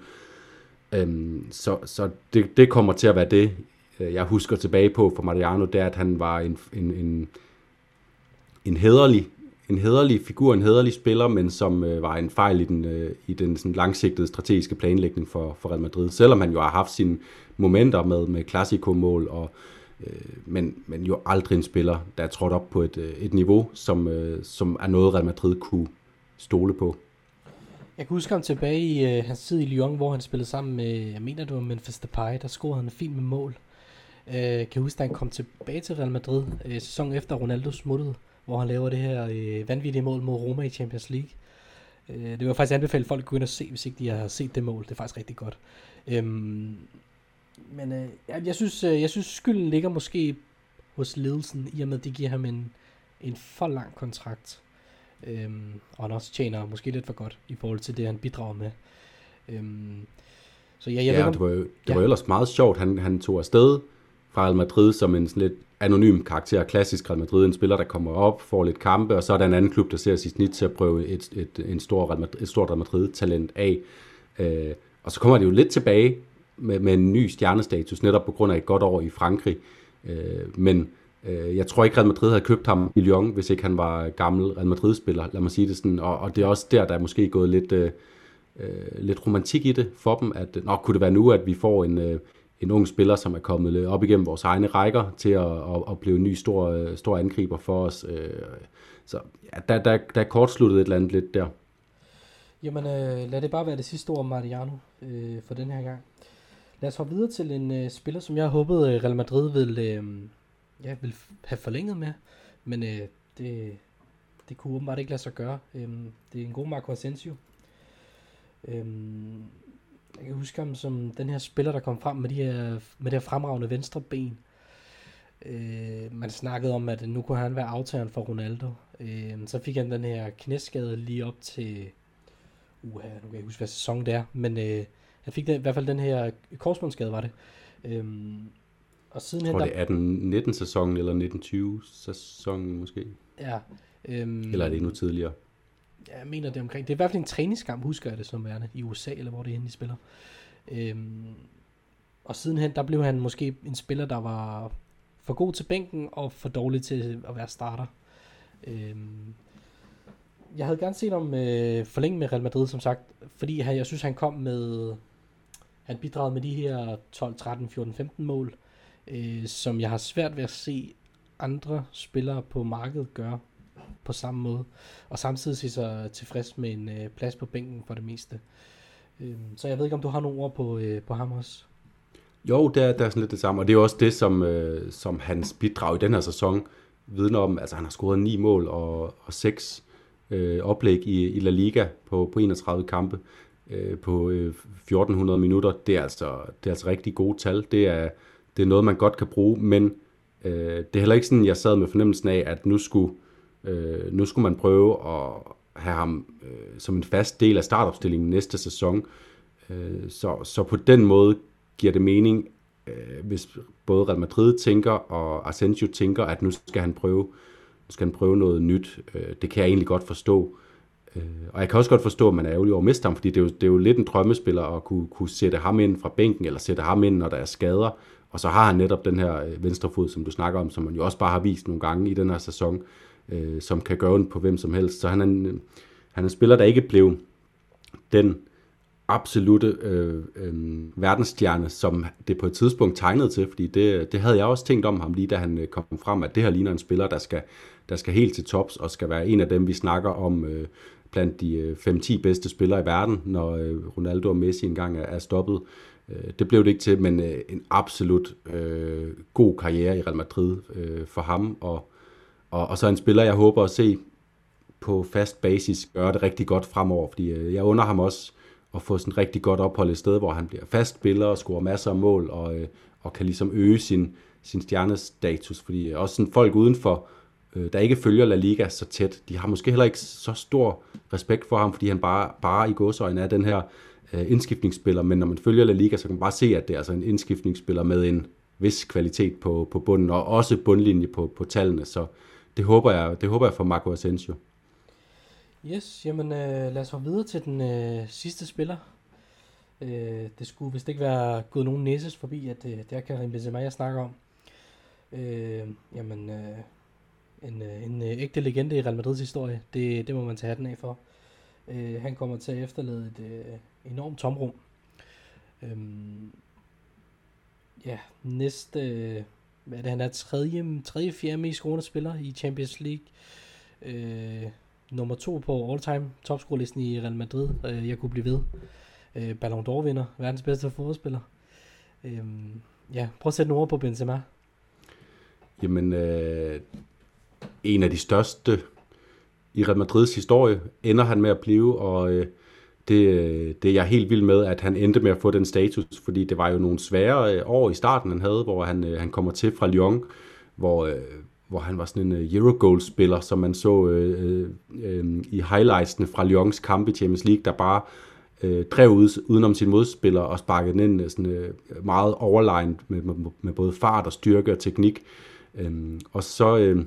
Øhm, så så det, det kommer til at være det, øh, jeg husker tilbage på for Mariano, det er, at han var en, en, en, en hederlig en hederlig figur, en hederlig spiller, men som øh, var en fejl i den, øh, i den sådan, langsigtede strategiske planlægning for, for Real Madrid. Selvom han jo har haft sine momenter med, med klassikomål, og, øh, Øh, men, men jo aldrig en spiller, der er trådt op på et, øh, et niveau, som, øh, som er noget, Real Madrid kunne stole på. Jeg kan huske ham tilbage i øh, hans tid i Lyon, hvor han spillede sammen med, jeg mener det var Memphis Depay, der scorede han fint med mål. Øh, kan jeg huske, da han kom tilbage til Real Madrid øh, sæsonen efter Ronaldo smuttede, hvor han laver det her øh, vanvittige mål mod Roma i Champions League. Øh, det vil jeg faktisk anbefale folk at gå ind og se, hvis ikke de har set det mål. Det er faktisk rigtig godt. Øhm, men øh, jeg, synes, øh, jeg synes, skylden ligger måske hos ledelsen, i og med at de giver ham en, en for lang kontrakt. Øhm, og han også tjener måske lidt for godt i forhold til det, han bidrager med. Øhm, så ja, jeg ja, ved, det var jo, det ja. var ellers meget sjovt. Han, han tog afsted fra Real Madrid som en sådan lidt anonym karakter, klassisk Real Madrid, en spiller, der kommer op, får lidt kampe, og så er der en anden klub, der ser sit snit til at prøve et, et, en stor Real Madrid, et stort Real Madrid-talent af. Øh, og så kommer det jo lidt tilbage med, med en ny stjernestatus, netop på grund af et godt år i Frankrig. Øh, men Øh, jeg tror ikke, Real Madrid havde købt ham i Lyon, hvis ikke han var gammel Real Madrid-spiller, lad mig sige det sådan. Og, og det er også der, der er måske gået lidt, øh, øh lidt romantik i det for dem, at nok kunne det være nu, at vi får en, øh, en ung spiller, som er kommet øh, op igennem vores egne rækker til at, at, at blive en ny stor, øh, stor angriber for os. Øh, så ja, der, der, der er kortsluttet et eller andet lidt der. Jamen, øh, lad det bare være det sidste ord om Mariano øh, for den her gang. Lad os hoppe videre til en øh, spiller, som jeg håbede øh, Real Madrid ville, øh, ja, ville have forlænget med, men øh, det, det kunne åbenbart ikke lade sig gøre. Øh, det er en god Marco Asensio. Øh, jeg kan huske ham som den her spiller, der kom frem med, de her, med det her fremragende venstre ben. Øh, man snakkede om, at nu kunne han være aftageren for Ronaldo. Øh, så fik han den her knæskade lige op til... Uha, nu kan jeg huske, hvad sæson det er. Men øh, han fik den, i hvert fald den her korsbåndsskade, var det. Øh, og siden jeg tror, det er 18-19 sæsonen, eller 19-20 sæsonen måske. Ja. Øhm, eller er det endnu tidligere? Ja, jeg mener det omkring. Det er i hvert fald en træningskamp, husker jeg det som værende, i USA, eller hvor det er henne, de spiller. Øhm, og sidenhen, der blev han måske en spiller, der var for god til bænken, og for dårlig til at være starter. Øhm, jeg havde gerne set ham øh, forlænge med Real Madrid, som sagt, fordi han, jeg synes, han kom med, han bidragede med de her 12, 13, 14, 15 mål, øh, som jeg har svært ved at se andre spillere på markedet gøre på samme måde. Og samtidig sig så tilfreds med en øh, plads på bænken for det meste. Øh, så jeg ved ikke, om du har nogle ord på, øh, på ham også? Jo, det er, det er sådan lidt det samme, og det er også det, som, øh, som hans bidrag i den her sæson vidner om. Altså han har scoret ni mål og, og seks øh, oplæg i, i La Liga på, på 31 kampe øh, på øh, 1400 minutter. Det er, altså, det er altså rigtig gode tal. Det er, det er noget, man godt kan bruge, men øh, det er heller ikke sådan, jeg sad med fornemmelsen af, at nu skulle, øh, nu skulle man prøve at have ham øh, som en fast del af startopstillingen næste sæson. Øh, så, så på den måde giver det mening, øh, hvis både Real Madrid tænker og Asensio tænker, at nu skal han prøve, nu skal han prøve noget nyt. Øh, det kan jeg egentlig godt forstå. Øh, Øh, og jeg kan også godt forstå, at man er ærgerlig over at miste ham, fordi det er, jo, det er jo lidt en drømmespiller at kunne, kunne sætte ham ind fra bænken, eller sætte ham ind, når der er skader, og så har han netop den her øh, venstre fod, som du snakker om, som man jo også bare har vist nogle gange i den her sæson, øh, som kan gøre ondt på hvem som helst. Så han er en, øh, han er en spiller, der ikke blev den absolute øh, øh, verdensstjerne, som det på et tidspunkt tegnede til, fordi det, det havde jeg også tænkt om ham lige da han kom frem, at det her ligner en spiller, der skal, der skal helt til tops og skal være en af dem, vi snakker om øh, blandt de øh, 5-10 bedste spillere i verden, når øh, Ronaldo og Messi engang er, stoppet. Øh, det blev det ikke til, men en absolut øh, god karriere i Real Madrid øh, for ham, og, og, og så en spiller, jeg håber at se på fast basis gøre det rigtig godt fremover, fordi jeg under ham også at få sådan et rigtig godt ophold et sted, hvor han bliver fast spiller og scorer masser af mål, og, øh, og kan ligesom øge sin, sin stjernestatus, fordi også sådan folk udenfor, øh, der ikke følger La Liga så tæt, de har måske heller ikke så stor respekt for ham, fordi han bare, bare i godsøjne er den her øh, indskiftningsspiller, men når man følger La Liga, så kan man bare se, at det er altså en indskiftningsspiller med en vis kvalitet på, på bunden, og også bundlinje på, på tallene, så det håber jeg, det håber jeg for Marco Asensio. Yes, jamen øh, lad os hoppe videre til den øh, sidste spiller. Øh, det skulle vist ikke være gået nogen næses forbi, at øh, det er Karim Benzema, jeg snakker om. Øh, jamen, øh, en, øh, en øh, ægte legende i Real Madrids historie, det, det må man tage hatten af for. Øh, han kommer til at efterlade et øh, enormt tomrum. Øhm, ja, næste, øh, hvad er det, han er tredje, tredje fjerde mest scorende spiller i Champions League. Øh, nummer to på all-time topscorelisten i Real Madrid. Øh, jeg kunne blive ved. Øh, Ballon d'Or vinder, verdens bedste fodboldspiller. Øh, ja, prøv at sætte nogle ord på Benzema. Jamen, øh, en af de største i Real Madrids historie ender han med at blive, og øh, det, øh, det er jeg helt vild med, at han endte med at få den status, fordi det var jo nogle svære øh, år i starten, han havde, hvor han, øh, han kommer til fra Lyon, hvor, øh, hvor han var sådan en øh, Eurogoal-spiller, som man så øh, øh, i highlightsene fra Lyons kamp i Champions League, der bare øh, drev ud, udenom sin modspiller og sparkede den ind sådan, øh, meget overlegnet med, med, med både fart og styrke og teknik. Øh, og så, øh,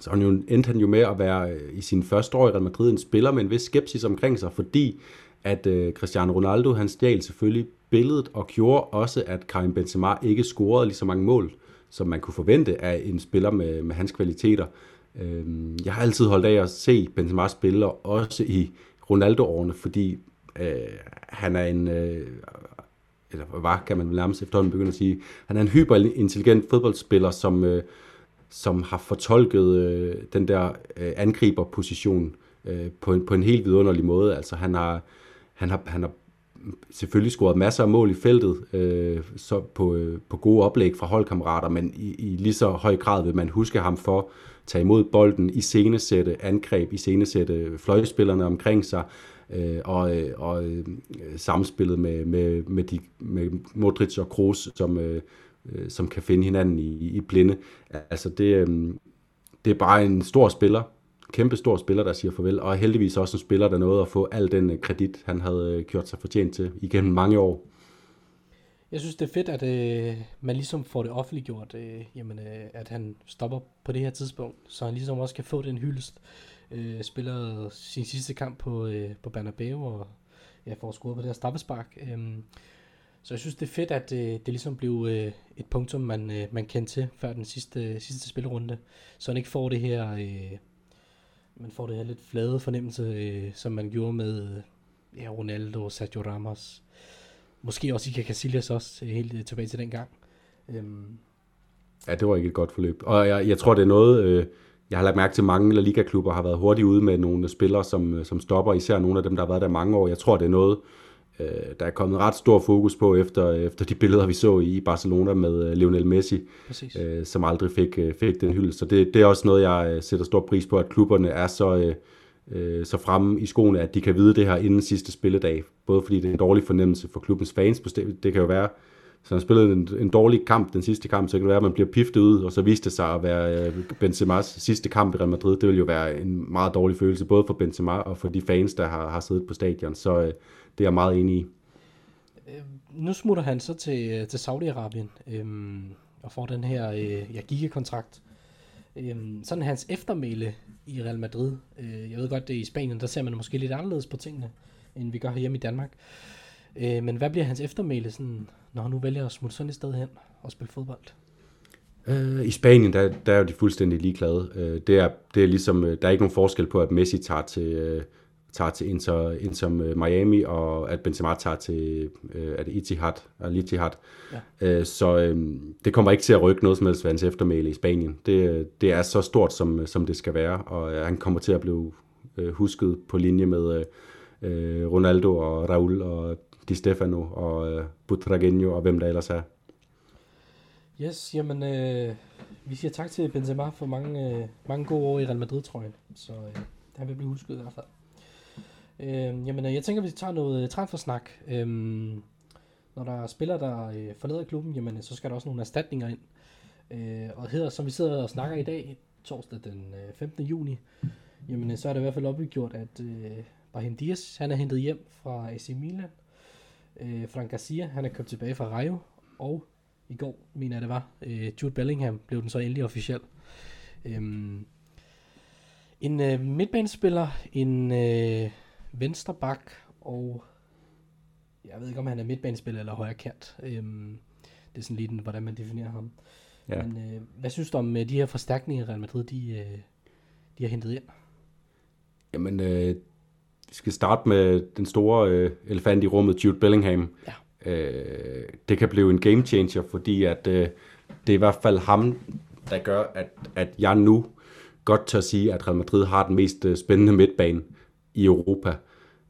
så han jo, endte han jo med at være øh, i sin første år i Real Madrid en spiller med en vis skepsis omkring sig, fordi at øh, Cristiano Ronaldo, han stjal selvfølgelig billedet og gjorde også, at Karim Benzema ikke scorede lige så mange mål, som man kunne forvente af en spiller med, med hans kvaliteter. Øh, jeg har altid holdt af at se Benzema spille, også i Ronaldo-årene, fordi øh, han er en, øh, eller var, kan man nærmest efterhånden begynde at sige, han er en hyperintelligent fodboldspiller, som, øh, som har fortolket øh, den der øh, angriberposition øh, på, en, på en helt vidunderlig måde. Altså han har, han har, han har selvfølgelig scoret masser af mål i feltet øh, så på, øh, på gode oplæg fra holdkammerater, men i, i lige så høj grad vil man huske ham for at tage imod bolden, i scenesætte angreb, i scenesætte fløjspillerne omkring sig, øh, og, øh, og øh, samspillet med, med, med, de, med Modric og Kroos, som, øh, øh, som kan finde hinanden i, i blinde. Altså det, øh, det er bare en stor spiller, kæmpe stor spiller, der siger farvel, og heldigvis også en spiller, der nåede at få al den øh, kredit, han havde øh, gjort sig fortjent til igennem mange år. Jeg synes, det er fedt, at øh, man ligesom får det offentliggjort, øh, jamen, øh, at han stopper på det her tidspunkt, så han ligesom også kan få den hyldest. Øh, spiller sin sidste kamp på, øh, på Bernabeu, og ja, får scoret på det her straffespark. Øh, så jeg synes, det er fedt, at øh, det ligesom blev øh, et punktum, man, øh, man kendte til før den sidste, sidste spillerunde, så han ikke får det her... Øh, man får det her lidt flade fornemmelse, øh, som man gjorde med øh, ja, Ronaldo og Sergio Ramos. Måske også Iker Casillas også, øh, helt øh, tilbage til den gang. Øhm. Ja, det var ikke et godt forløb. Og jeg, jeg tror, det er noget, øh, jeg har lagt mærke til, at mange La Liga-klubber har været hurtigt ude med nogle spillere, som, øh, som stopper, især nogle af dem, der har været der mange år. Jeg tror, det er noget, øh, der er kommet ret stor fokus på efter, efter de billeder, vi så i Barcelona med øh, Lionel Messi, øh, som aldrig fik, øh, fik den hylde. Så det, det er også noget, jeg øh, sætter stor pris på, at klubberne er så, øh, øh, så fremme i skoene, at de kan vide det her inden sidste spilledag. Både fordi det er en dårlig fornemmelse for klubbens fans. Det kan jo være, så han spillede en, en dårlig kamp den sidste kamp, så kan det være, at man bliver piftet ud, og så viste det sig at være øh, Benzema's sidste kamp i Real Madrid. Det vil jo være en meget dårlig følelse, både for Benzema og for de fans, der har, har siddet på stadion. Så øh, det er jeg meget enig i. Øh, nu smutter han så til, øh, til Saudi-Arabien øh, og får den her øh, ja, gigakontrakt. Øh, sådan hans eftermæle i Real Madrid. Øh, jeg ved godt, det er i Spanien, der ser man måske lidt anderledes på tingene, end vi gør hjemme i Danmark. Øh, men hvad bliver hans eftermæle, sådan, når han nu vælger at smutte sådan et sted hen og spille fodbold? Øh, I Spanien, der, der er jo de fuldstændig ligeglade. Øh, det, er, det er ligesom, øh, der er ikke nogen forskel på, at Messi tager til, øh, tager til Inter, Inter Miami, og at Benzema tager til øh, at Etihad, Al Etihad. Ja. Øh, så øh, det kommer ikke til at rykke noget som helst ved hans eftermæle i Spanien. Det, det er så stort, som, som det skal være, og øh, han kommer til at blive øh, husket på linje med øh, Ronaldo og Raul og Di Stefano og øh, Butragueño og hvem der ellers er. Yes, jamen øh, vi siger tak til Benzema for mange, øh, mange gode år i Real Madrid, tror jeg. Så øh, han vil blive husket i hvert fald. Øhm, øh, jamen, jeg tænker, vi tager noget øh, transfersnak. Øhm, når der er spillere, der øh, forlader klubben, jamen, øh, så skal der også nogle erstatninger ind. Øh, og her, som vi sidder og snakker i dag, torsdag den øh, 15. juni, jamen, øh, så er det i hvert fald opgjort, at øh, Brahim Dias, han er hentet hjem fra AC Milan. Øh, Frank Garcia, han er købt tilbage fra Rayo. Og i går, mener jeg det var, øh, Jude Bellingham blev den så endelig officiel. Øhm, en øh, midtbanespiller, en øh, venstre bak, og jeg ved ikke, om han er midtbanespiller eller højre kant. Øhm, det er sådan den, hvordan man definerer ham. Ja. Men øh, hvad synes du om øh, de her forstærkninger, Real Madrid de, øh, de har hentet ind? Jamen, øh, vi skal starte med den store øh, elefant i rummet, Jude Bellingham. Ja. Øh, det kan blive en game changer, fordi at, øh, det er i hvert fald ham, der gør, at, at jeg nu godt tør sige, at Real Madrid har den mest øh, spændende midtbane i Europa.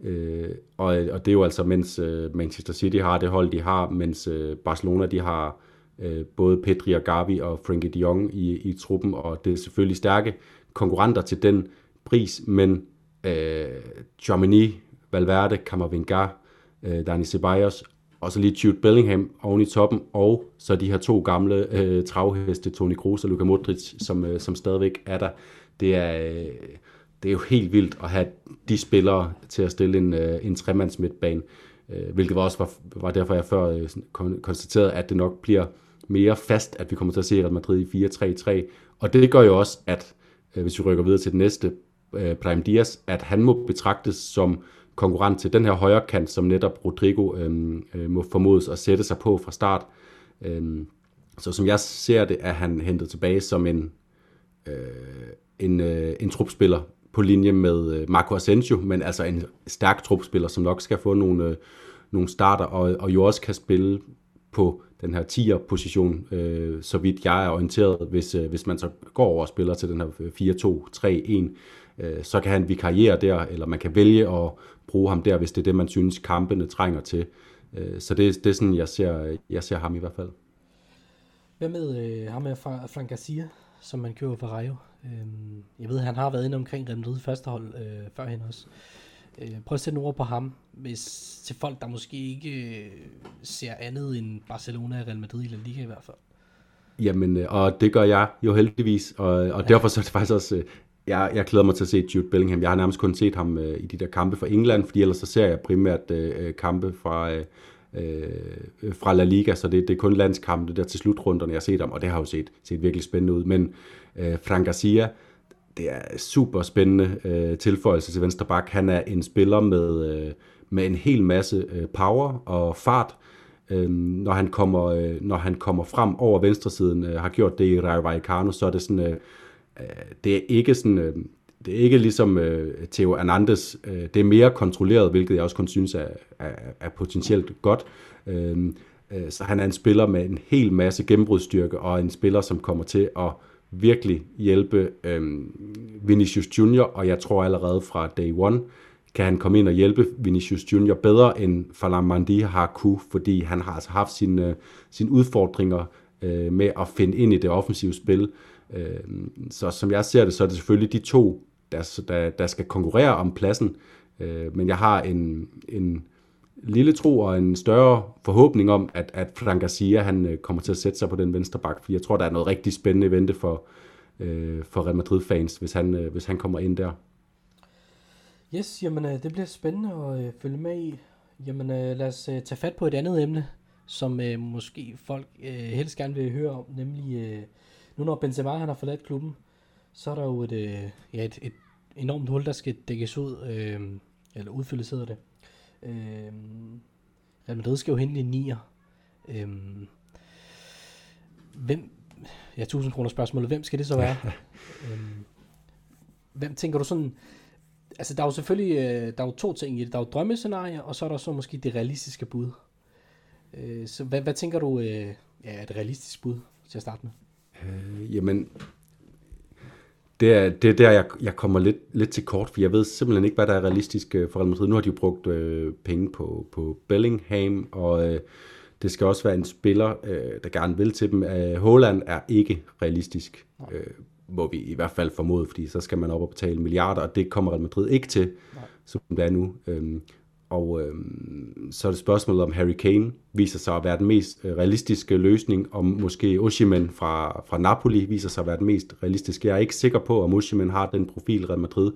Øh, og, og det er jo altså, mens øh, Manchester City har det hold, de har, mens øh, Barcelona de har øh, både Pedri og Gavi og Frenkie de Jong i, i truppen, og det er selvfølgelig stærke konkurrenter til den pris, men øh, Germany, Valverde, Camavinga, øh, Dani Ceballos, og så lige Jude Bellingham oven i toppen, og så de her to gamle øh, travheste, Toni Kroos og Luka Modric, som, øh, som stadigvæk er der. Det er... Øh, det er jo helt vildt at have de spillere til at stille en, øh, en tremands midtbane, øh, hvilket var også var, var derfor, jeg før øh, konstaterede, at det nok bliver mere fast, at vi kommer til at se Real Madrid i 4-3-3. Og det gør jo også, at øh, hvis vi rykker videre til det næste, øh, Prime Diaz, at han må betragtes som konkurrent til den her højre kant, som netop Rodrigo øh, øh, må formodes at sætte sig på fra start. Øh, Så som jeg ser det, er han hentet tilbage som en, øh, en, øh, en trupspiller på linje med øh, Marco Asensio, men altså en stærk trupspiller, som nok skal få nogle, øh, nogle starter, og, og jo også kan spille på den her 10'er position, øh, så vidt jeg er orienteret, hvis, øh, hvis man så går over og spiller til den her øh, 4-2-3-1, øh, så kan han vikariere der, eller man kan vælge at bruge ham der, hvis det er det, man synes, kampene trænger til. Øh, så det, det er sådan, jeg ser, jeg ser ham i hvert fald. Hvad med øh, ham med Frank Garcia, som man køber for Rayo? Øh, jeg ved, han har været inde omkring Real Madrid første hold øh, førhen også. Øh, prøv at sætte ord på ham, hvis til folk, der måske ikke øh, ser andet end Barcelona og Real Madrid i La Liga i hvert fald. Jamen, øh, og det gør jeg jo heldigvis, og, og ja. derfor så er det faktisk også, jeg, jeg glæder mig til at se Jude Bellingham. Jeg har nærmest kun set ham øh, i de der kampe for England, fordi ellers så ser jeg primært øh, kampe fra, øh, fra La Liga, så det, det er kun landskampe der til slutrunderne, jeg har set ham, og det har jo set, set virkelig spændende ud. Men øh, Frank Garcia, det er super spændende øh, tilføjelse til venstre bak. Han er en spiller med, øh, med en hel masse øh, power og fart, øh, når, han kommer, øh, når han kommer frem over venstresiden, øh, har gjort det i Rayo Vallecano, så er det sådan, øh, øh, det er ikke sådan, øh, det er ikke ligesom øh, Theo Hernandez, øh, det er mere kontrolleret, hvilket jeg også kun synes er, er, er potentielt godt. Øh, øh, så han er en spiller med en hel masse gennembrudstyrke, og en spiller, som kommer til at virkelig hjælpe øh, Vinicius Junior, og jeg tror allerede fra day one, kan han komme ind og hjælpe Vinicius Junior bedre end Falam Mandi har kunne, fordi han har altså haft sine, sine udfordringer øh, med at finde ind i det offensive spil. Øh, så som jeg ser det, så er det selvfølgelig de to, der, der, der skal konkurrere om pladsen, øh, men jeg har en, en lille tro og en større forhåbning om, at, at Frank Garcia han øh, kommer til at sætte sig på den venstre bak, fordi jeg tror, der er noget rigtig spændende i vente for, øh, for Real Madrid-fans, hvis han, øh, hvis han kommer ind der. Yes, jamen øh, det bliver spændende at øh, følge med i. Jamen øh, lad os øh, tage fat på et andet emne, som øh, måske folk øh, helst gerne vil høre om, nemlig øh, nu når Benzema han har forladt klubben, så er der jo et, øh, ja, et, et enormt hul, der skal dækkes ud, øh, eller udfyldes hedder det. Øh, Real Madrid skal jo hente en nier. Øh, hvem, ja, 1000 kroner spørgsmål, hvem skal det så være? øh, hvem tænker du sådan, altså der er jo selvfølgelig, øh, der er jo to ting i det. Der er jo drømmescenarier, og så er der så måske det realistiske bud. Øh, så hvad, hvad tænker du øh, ja, et realistisk bud til at starte med? Øh, jamen, det er, det er der, jeg, jeg kommer lidt, lidt til kort, for jeg ved simpelthen ikke, hvad der er realistisk øh, for Real Madrid. Nu har de jo brugt øh, penge på, på Bellingham, og øh, det skal også være en spiller, øh, der gerne vil til dem. Øh, Holland er ikke realistisk, øh, må vi i hvert fald formode, fordi så skal man op og betale milliarder, og det kommer Real Madrid ikke til, Nej. som det er nu. Øh, og øh, så er det spørgsmålet om Harry Kane viser sig at være den mest øh, realistiske løsning, om måske Osimhen fra, fra Napoli viser sig at være den mest realistiske. Jeg er ikke sikker på, om Osimhen har den profil, Real Madrid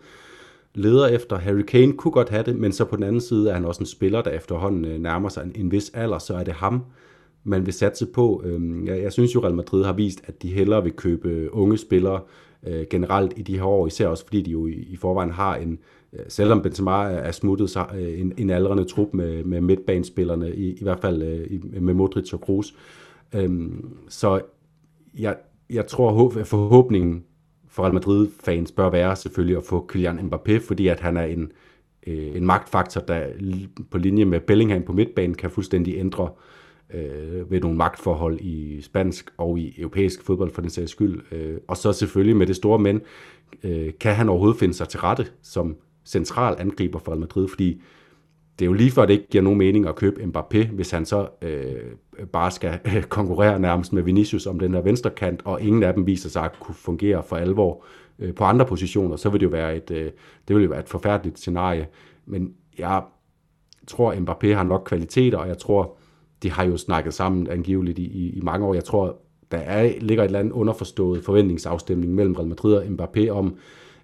leder efter. Harry Kane kunne godt have det, men så på den anden side er han også en spiller, der efterhånden øh, nærmer sig en, en vis alder, så er det ham, man vil satse på. Øh, jeg, jeg synes jo, Real Madrid har vist, at de hellere vil købe øh, unge spillere øh, generelt i de her år, især også fordi de jo i, i forvejen har en Øh, selvom Benzema er smuttet, så øh, en, en aldrende trup med, med midtbanespillerne, i, i hvert fald øh, med Modric og Kroos. Øhm, så jeg, jeg tror, forhåbningen for Real Madrid-fans bør være selvfølgelig at få Kylian Mbappé, fordi at han er en, øh, en magtfaktor, der på linje med Bellingham på midtbanen kan fuldstændig ændre øh, ved nogle magtforhold i spansk og i europæisk fodbold for den sags skyld. Øh, og så selvfølgelig med det store men, øh, kan han overhovedet finde sig til rette som central angriber for Real Madrid, fordi det er jo lige før, det ikke giver nogen mening at købe Mbappé, hvis han så øh, bare skal øh, konkurrere nærmest med Vinicius om den her venstre kant, og ingen af dem viser sig at kunne fungere for alvor øh, på andre positioner, så vil det jo være et, øh, det vil jo være et forfærdeligt scenarie. Men jeg tror, Mbappé har nok kvaliteter, og jeg tror, de har jo snakket sammen angiveligt i, i, i mange år. Jeg tror, der er, ligger et eller andet underforstået forventningsafstemning mellem Real Madrid og Mbappé om,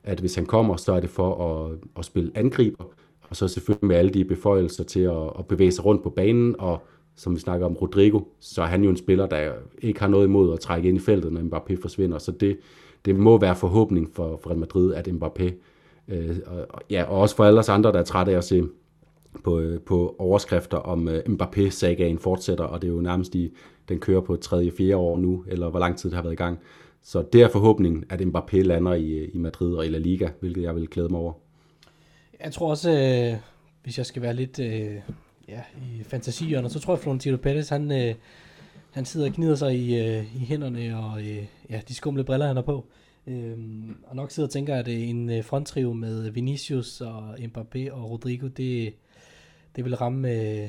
at hvis han kommer, så er det for at, at spille angriber, og så selvfølgelig med alle de beføjelser til at, at bevæge sig rundt på banen, og som vi snakker om Rodrigo, så er han jo en spiller, der ikke har noget imod at trække ind i feltet, når Mbappé forsvinder, så det, det må være forhåbning for, for Real Madrid, at Mbappé, øh, og, ja, og også for alle os andre, der er trætte af at se på, øh, på overskrifter om øh, Mbappé-sagaen fortsætter, og det er jo nærmest i, den kører på tredje, fjerde år nu, eller hvor lang tid det har været i gang. Så det er forhåbningen, at Mbappé lander i, i Madrid og i La Liga, hvilket jeg vil glæde mig over. Jeg tror også, øh, hvis jeg skal være lidt øh, ja, i fantasierne, så tror jeg, Florentino Pérez, han, øh, han sidder og gnider sig i, øh, i hænderne og øh, ja, de skumle briller, han har på. Øh, og nok sidder og tænker, at en øh, fronttrio med Vinicius og Mbappé og Rodrigo, det, det vil ramme, øh,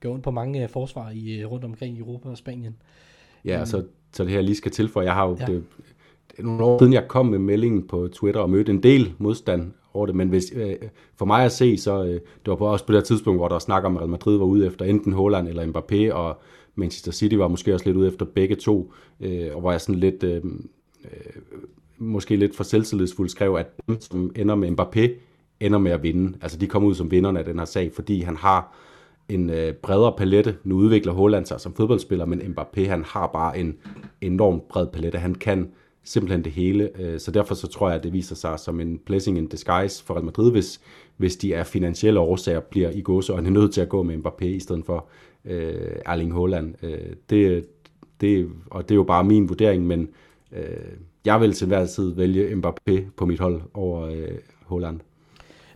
gøre ondt på mange øh, forsvar i, øh, rundt omkring i Europa og Spanien. Ja, um, så, så det her lige skal tilføje, jeg har jo, ja. det, nogle år siden, jeg kom med meldingen på Twitter og mødte en del modstand over det, men hvis, øh, for mig at se, så øh, det var på, også på det tidspunkt, hvor der snak om, at Real Madrid var ude efter enten Holland eller Mbappé, og Manchester City var måske også lidt ude efter begge to, øh, og hvor jeg sådan lidt, øh, øh, måske lidt for selvtillidsfuldt skrev, at dem, som ender med Mbappé, ender med at vinde. Altså de kommer ud som vinderne af den her sag, fordi han har en øh, bredere palette. Nu udvikler Holland sig som fodboldspiller, men Mbappé han har bare en enorm bred palette. Han kan simpelthen det hele, øh, så derfor så tror jeg, at det viser sig som en blessing in disguise for Real Madrid, hvis, hvis de af finansielle årsager bliver i gåse, og er nødt til at gå med Mbappé i stedet for øh, Erling Haaland. Øh, det, det, og det er jo bare min vurdering, men øh, jeg vil til hver tid vælge Mbappé på mit hold over øh, Haaland.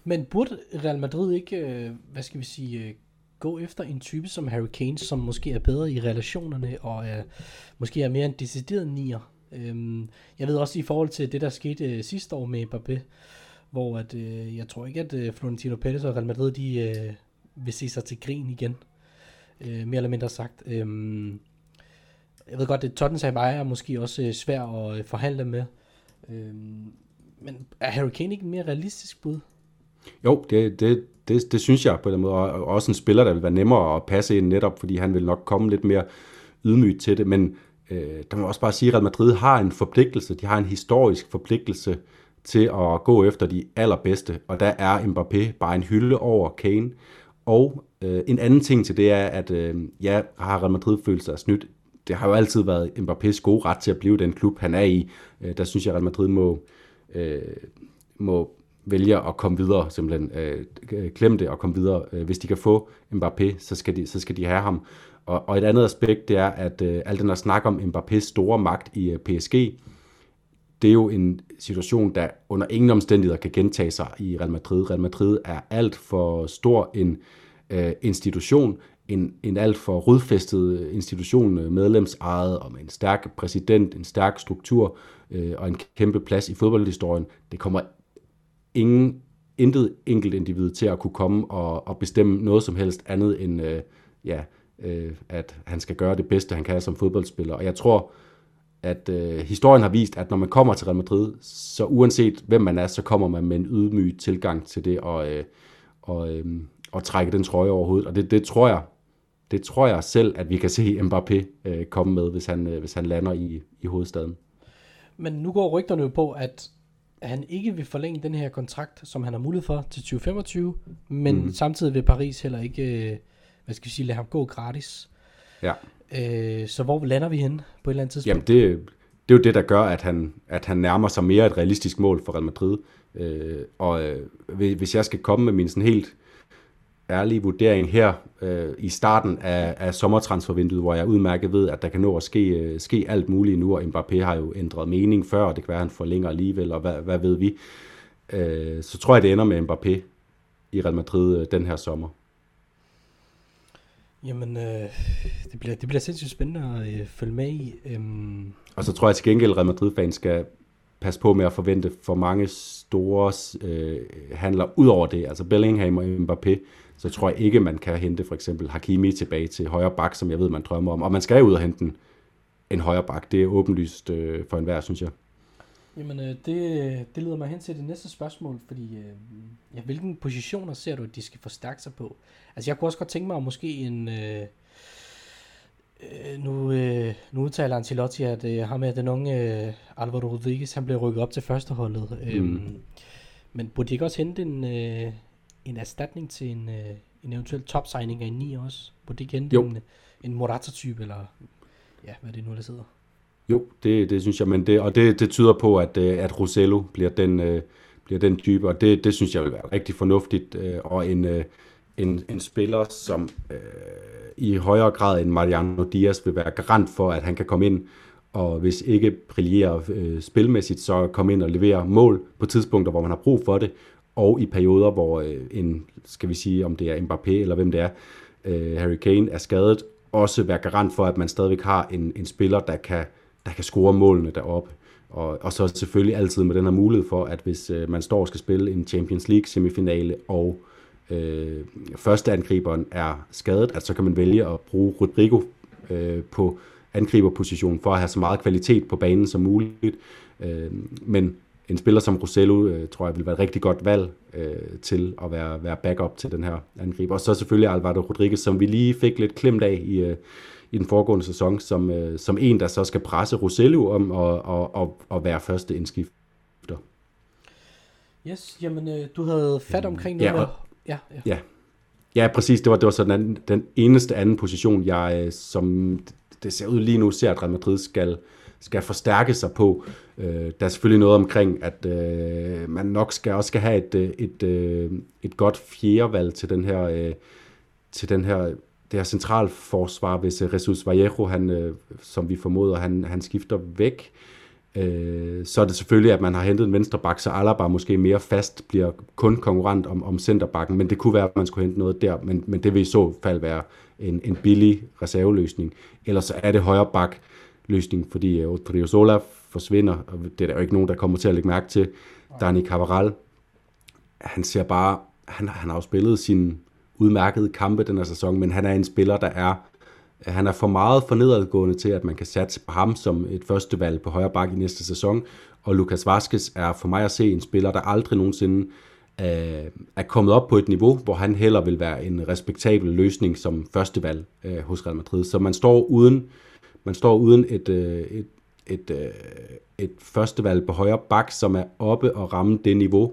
Men burde Real Madrid ikke, øh, hvad skal vi sige, øh, gå efter en type som Harry Kane, som måske er bedre i relationerne, og er, måske er mere en decideret nier. Øhm, jeg ved også i forhold til det, der skete øh, sidste år med Mbappé, hvor at, øh, jeg tror ikke, at øh, Florentino Pérez og Real Madrid, de øh, vil se sig til grin igen. Øh, mere eller mindre sagt. Øhm, jeg ved godt, at Tottenham er måske også øh, svær at øh, forhandle med. Øhm, men er Harry Kane ikke en mere realistisk bud? Jo, det, det, det, det synes jeg på den måde, og også en spiller, der vil være nemmere at passe ind netop, fordi han vil nok komme lidt mere ydmygt til det, men øh, der må også bare sige, at Real Madrid har en forpligtelse, de har en historisk forpligtelse til at gå efter de allerbedste, og der er Mbappé bare en hylde over Kane, og øh, en anden ting til det er, at øh, ja, har Real Madrid følt sig snydt. Det har jo altid været Mbappés gode ret til at blive den klub, han er i. Øh, der synes jeg, at Real Madrid må, øh, må vælger at komme videre, simpelthen øh, øh klemme det og komme videre. Øh, hvis de kan få Mbappé, så skal de, så skal de have ham. Og, og et andet aspekt, det er, at øh, al den her snak om Mbappés store magt i øh, PSG, det er jo en situation, der under ingen omstændigheder kan gentage sig i Real Madrid. Real Madrid er alt for stor en øh, institution, en, en alt for rodfæstet øh, institution, medlemsejet og med en stærk præsident, en stærk struktur øh, og en kæmpe plads i fodboldhistorien. Det kommer ingen, intet enkelt individ til at kunne komme og, og bestemme noget som helst andet end, øh, ja, øh, at han skal gøre det bedste, han kan som fodboldspiller. Og jeg tror, at øh, historien har vist, at når man kommer til Real Madrid, så uanset hvem man er, så kommer man med en ydmyg tilgang til det og, øh, og, øh, og trække den trøje over hovedet. Og det, det tror jeg, det tror jeg selv, at vi kan se Mbappé øh, komme med, hvis han, øh, hvis han lander i, i hovedstaden. Men nu går rygterne jo på, at at han ikke vil forlænge den her kontrakt, som han har mulighed for til 2025, men mm. samtidig vil Paris heller ikke, øh, hvad skal vi sige, lade ham gå gratis. Ja. Øh, så hvor lander vi hen på et eller andet tidspunkt? Jamen det, det er jo det, der gør, at han, at han nærmer sig mere et realistisk mål for Real Madrid. Øh, og øh, hvis jeg skal komme med min sådan helt ærlig vurdering her øh, i starten af, af sommertransfervinduet, hvor jeg udmærket ved, at der kan nå at ske, øh, ske alt muligt nu, og Mbappé har jo ændret mening før, og det kan være, at han forlænger alligevel, og hvad, hvad ved vi. Øh, så tror jeg, det ender med Mbappé i Real Madrid øh, den her sommer. Jamen, øh, det, bliver, det bliver sindssygt spændende at øh, følge med i. Øhm. Og så tror jeg til gengæld, at Real Madrid-fans skal passe på med at forvente for mange store øh, handler ud over det. Altså Bellingham og Mbappé så tror jeg ikke, man kan hente for eksempel Hakimi tilbage til højre bak, som jeg ved, man drømmer om. Og man skal ud og hente en, en højre bak. Det er åbenlyst øh, for enhver, synes jeg. Jamen, øh, det, det leder mig hen til det næste spørgsmål, fordi øh, ja, hvilken positioner ser du, at de skal forstærke sig på? Altså, jeg kunne også godt tænke mig, at måske en... Øh, øh, nu, øh, nu udtaler Ancelotti, at øh, ham med den unge øh, Alvaro Rodriguez, han bliver rykket op til førsteholdet. Mm. Øhm, men burde de ikke også hente en, øh, en erstatning til en, øh, en eventuel top-signing af en 9 også? Burde de kende en, en Morata-type, eller ja, hvad er det nu, der sidder? Jo, det, det synes jeg, men det, og det, det tyder på, at, øh, at Rosello bliver den, øh, bliver den type, og det, det synes jeg vil være rigtig fornuftigt, øh, og en, øh, en, en spiller, som øh, i højere grad end Mariano Diaz vil være garant for, at han kan komme ind og hvis ikke brillere øh, spilmæssigt, så komme ind og levere mål på tidspunkter, hvor man har brug for det, og i perioder, hvor øh, en, skal vi sige, om det er Mbappé eller hvem det er, øh, Harry Kane er skadet, også være garant for, at man stadigvæk har en, en spiller, der kan, der kan score målene deroppe. Og, og så selvfølgelig altid med den her mulighed for, at hvis øh, man står og skal spille en Champions League semifinale, og øh, første angriberen er skadet, at så kan man vælge at bruge Rodrigo øh, på angriberposition for at have så meget kvalitet på banen som muligt. Øh, men en spiller som Rosello, øh, tror jeg, vil være et rigtig godt valg øh, til at være, være backup til den her angriber. Og så selvfølgelig Alvaro Rodriguez, som vi lige fik lidt klemt af i, øh, i den foregående sæson, som, øh, som en, der så skal presse Rosello om at, at, at, at være første indskifter. Yes, jamen øh, du havde fat omkring noget. Ja, og, ja, ja. ja. Ja, præcis. Det var, det var sådan den, den eneste anden position, jeg øh, som det ser ud lige nu, ser at Real Madrid skal, skal forstærke sig på. Øh, der er selvfølgelig noget omkring, at øh, man nok skal også skal have et, øh, et, et, et godt fjerdevalg til den her, øh, til den her det her centralforsvar, hvis Jesus Vallejo, han, øh, som vi formoder, han, han skifter væk. Øh, øh, så er det selvfølgelig, at man har hentet en venstreback, så Alaba måske mere fast bliver kun konkurrent om, om centerbakken, men det kunne være, at man skulle hente noget der, men, men det vil i så fald være en, en billig reserveløsning. Ellers så er det højre bak løsning, fordi uh, Odriozola forsvinder, og det er der jo ikke nogen, der kommer til at lægge mærke til. Dani Cavaral, han ser bare, han, han har jo spillet sine udmærkede kampe den her sæson, men han er en spiller, der er Øh, han er for meget for nedadgående til, at man kan satse på ham som et første valg på højre bak i næste sæson. Og Lukas Vaskes er for mig at se en spiller, der aldrig nogensinde øh, er kommet op på et niveau, hvor han heller vil være en respektabel løsning som førstevalg øh, hos Real Madrid. Så man står uden, man står uden et, øh, et, et, øh, et førstevalg på højre bak, som er oppe og ramme det niveau,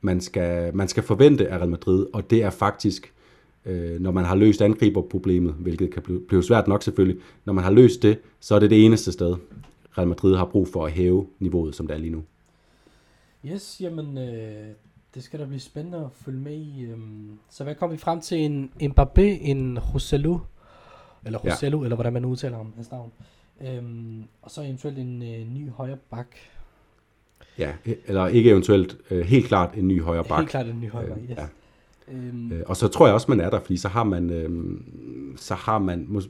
man skal, man skal forvente af Real Madrid, og det er faktisk, øh, når man har løst angriberproblemet, hvilket kan blive, blive svært nok selvfølgelig, når man har løst det, så er det det eneste sted, Real Madrid har brug for at hæve niveauet, som det er lige nu. Yes, jamen øh, det skal da blive spændende at følge med i. Øhm. Så hvad kom vi frem til? En Mbappé, en Roselu, eller Roselu, ja. eller hvordan man udtaler ham, hans navn. Øhm, og så eventuelt en øh, ny højre bak. Ja, eller ikke eventuelt, øh, helt klart en ny højre bak. Helt klart en ny højre bak, yes. Ja. Øhm. Øh, og så tror jeg også, man er der, fordi så har man, øh, så har man,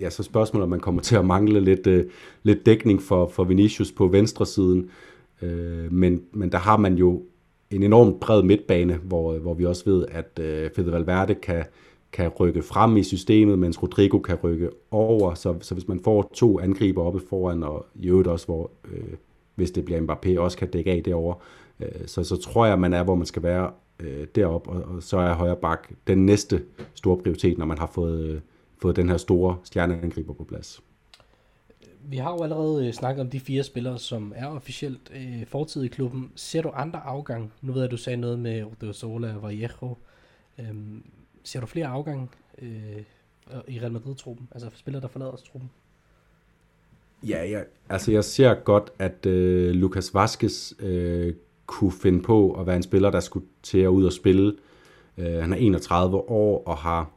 ja, så spørgsmålet, om man kommer til at mangle lidt, øh, lidt dækning for, for Vinicius på venstre siden. Øh, men, men der har man jo en enormt bred midtbane, hvor, hvor vi også ved, at øh, Fede Valverde kan, kan rykke frem i systemet, mens Rodrigo kan rykke over. Så, så hvis man får to angriber oppe foran, og i øvrigt også, hvor, øh, hvis det bliver Mbappé, også kan dække af derovre, øh, så, så tror jeg, man er, hvor man skal være øh, deroppe, og, og så er højre bak den næste store prioritet, når man har fået, øh, fået den her store stjerneangriber på plads vi har jo allerede øh, snakket om de fire spillere, som er officielt øh, fortid i klubben. Ser du andre afgang? Nu ved jeg, at du sagde noget med Odriozola og Vallejo. Øhm, ser du flere afgange øh, i Real Madrid-truppen? Altså spillere, der forlader os truppen? Ja, ja, altså jeg ser godt, at øh, Lucas Vazquez øh, kunne finde på at være en spiller, der skulle til at ud og spille. Øh, han er 31 år og har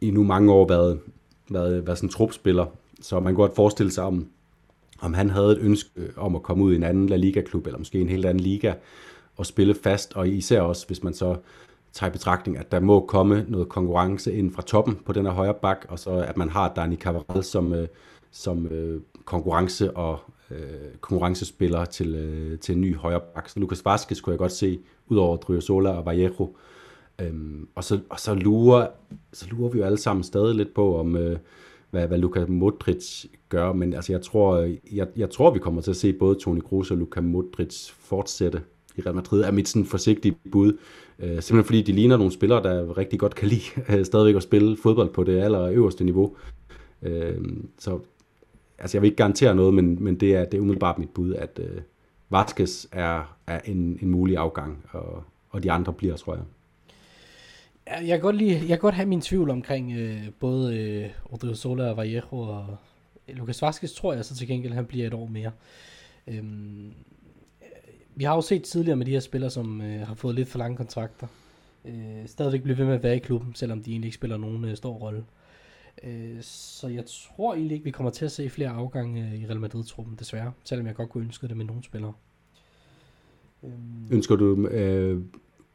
i nu mange år været, været, været sådan en trupspiller så man kan godt forestille sig, om, om han havde et ønske øh, om at komme ud i en anden La Liga-klub, eller måske en helt anden liga, og spille fast, og især også, hvis man så tager i betragtning, at der må komme noget konkurrence ind fra toppen på den her højre bak, og så at man har Dani Cavaral som, øh, som øh, konkurrence og øh, konkurrencespillere til, øh, til en ny højre bak. Så Lucas Vazquez kunne jeg godt se, udover Driozola og Vallejo. Øhm, og så, og så, lurer, så lurer vi jo alle sammen stadig lidt på, om, øh, hvad, hvad Luka Modric gør, men altså jeg tror, jeg, jeg tror, vi kommer til at se både Toni Kroos og Luka Modric fortsætte i Real Madrid, er mit sådan forsigtige bud. Øh, simpelthen fordi de ligner nogle spillere, der rigtig godt kan lide øh, stadigvæk at spille fodbold på det aller øverste niveau. Øh, så altså jeg vil ikke garantere noget, men, men det, er, det er umiddelbart mit bud, at øh, Vaskes er, er en, en mulig afgang, og, og de andre bliver, tror jeg jeg kan godt, lide, jeg kan godt have min tvivl omkring øh, både øh, Odriozola og Vallejo og Lucas Vazquez tror jeg så til gengæld, han bliver et år mere. Øhm, vi har jo set tidligere med de her spillere, som øh, har fået lidt for lange kontrakter. øh, stadigvæk blive ved med at være i klubben, selvom de egentlig ikke spiller nogen øh, stor rolle. Øh, Øh, så jeg tror egentlig ikke, vi kommer til at se flere afgange øh, i Real Madrid-truppen, desværre, selvom jeg godt kunne ønske det med nogle spillere. Øhm. Ønsker du øh,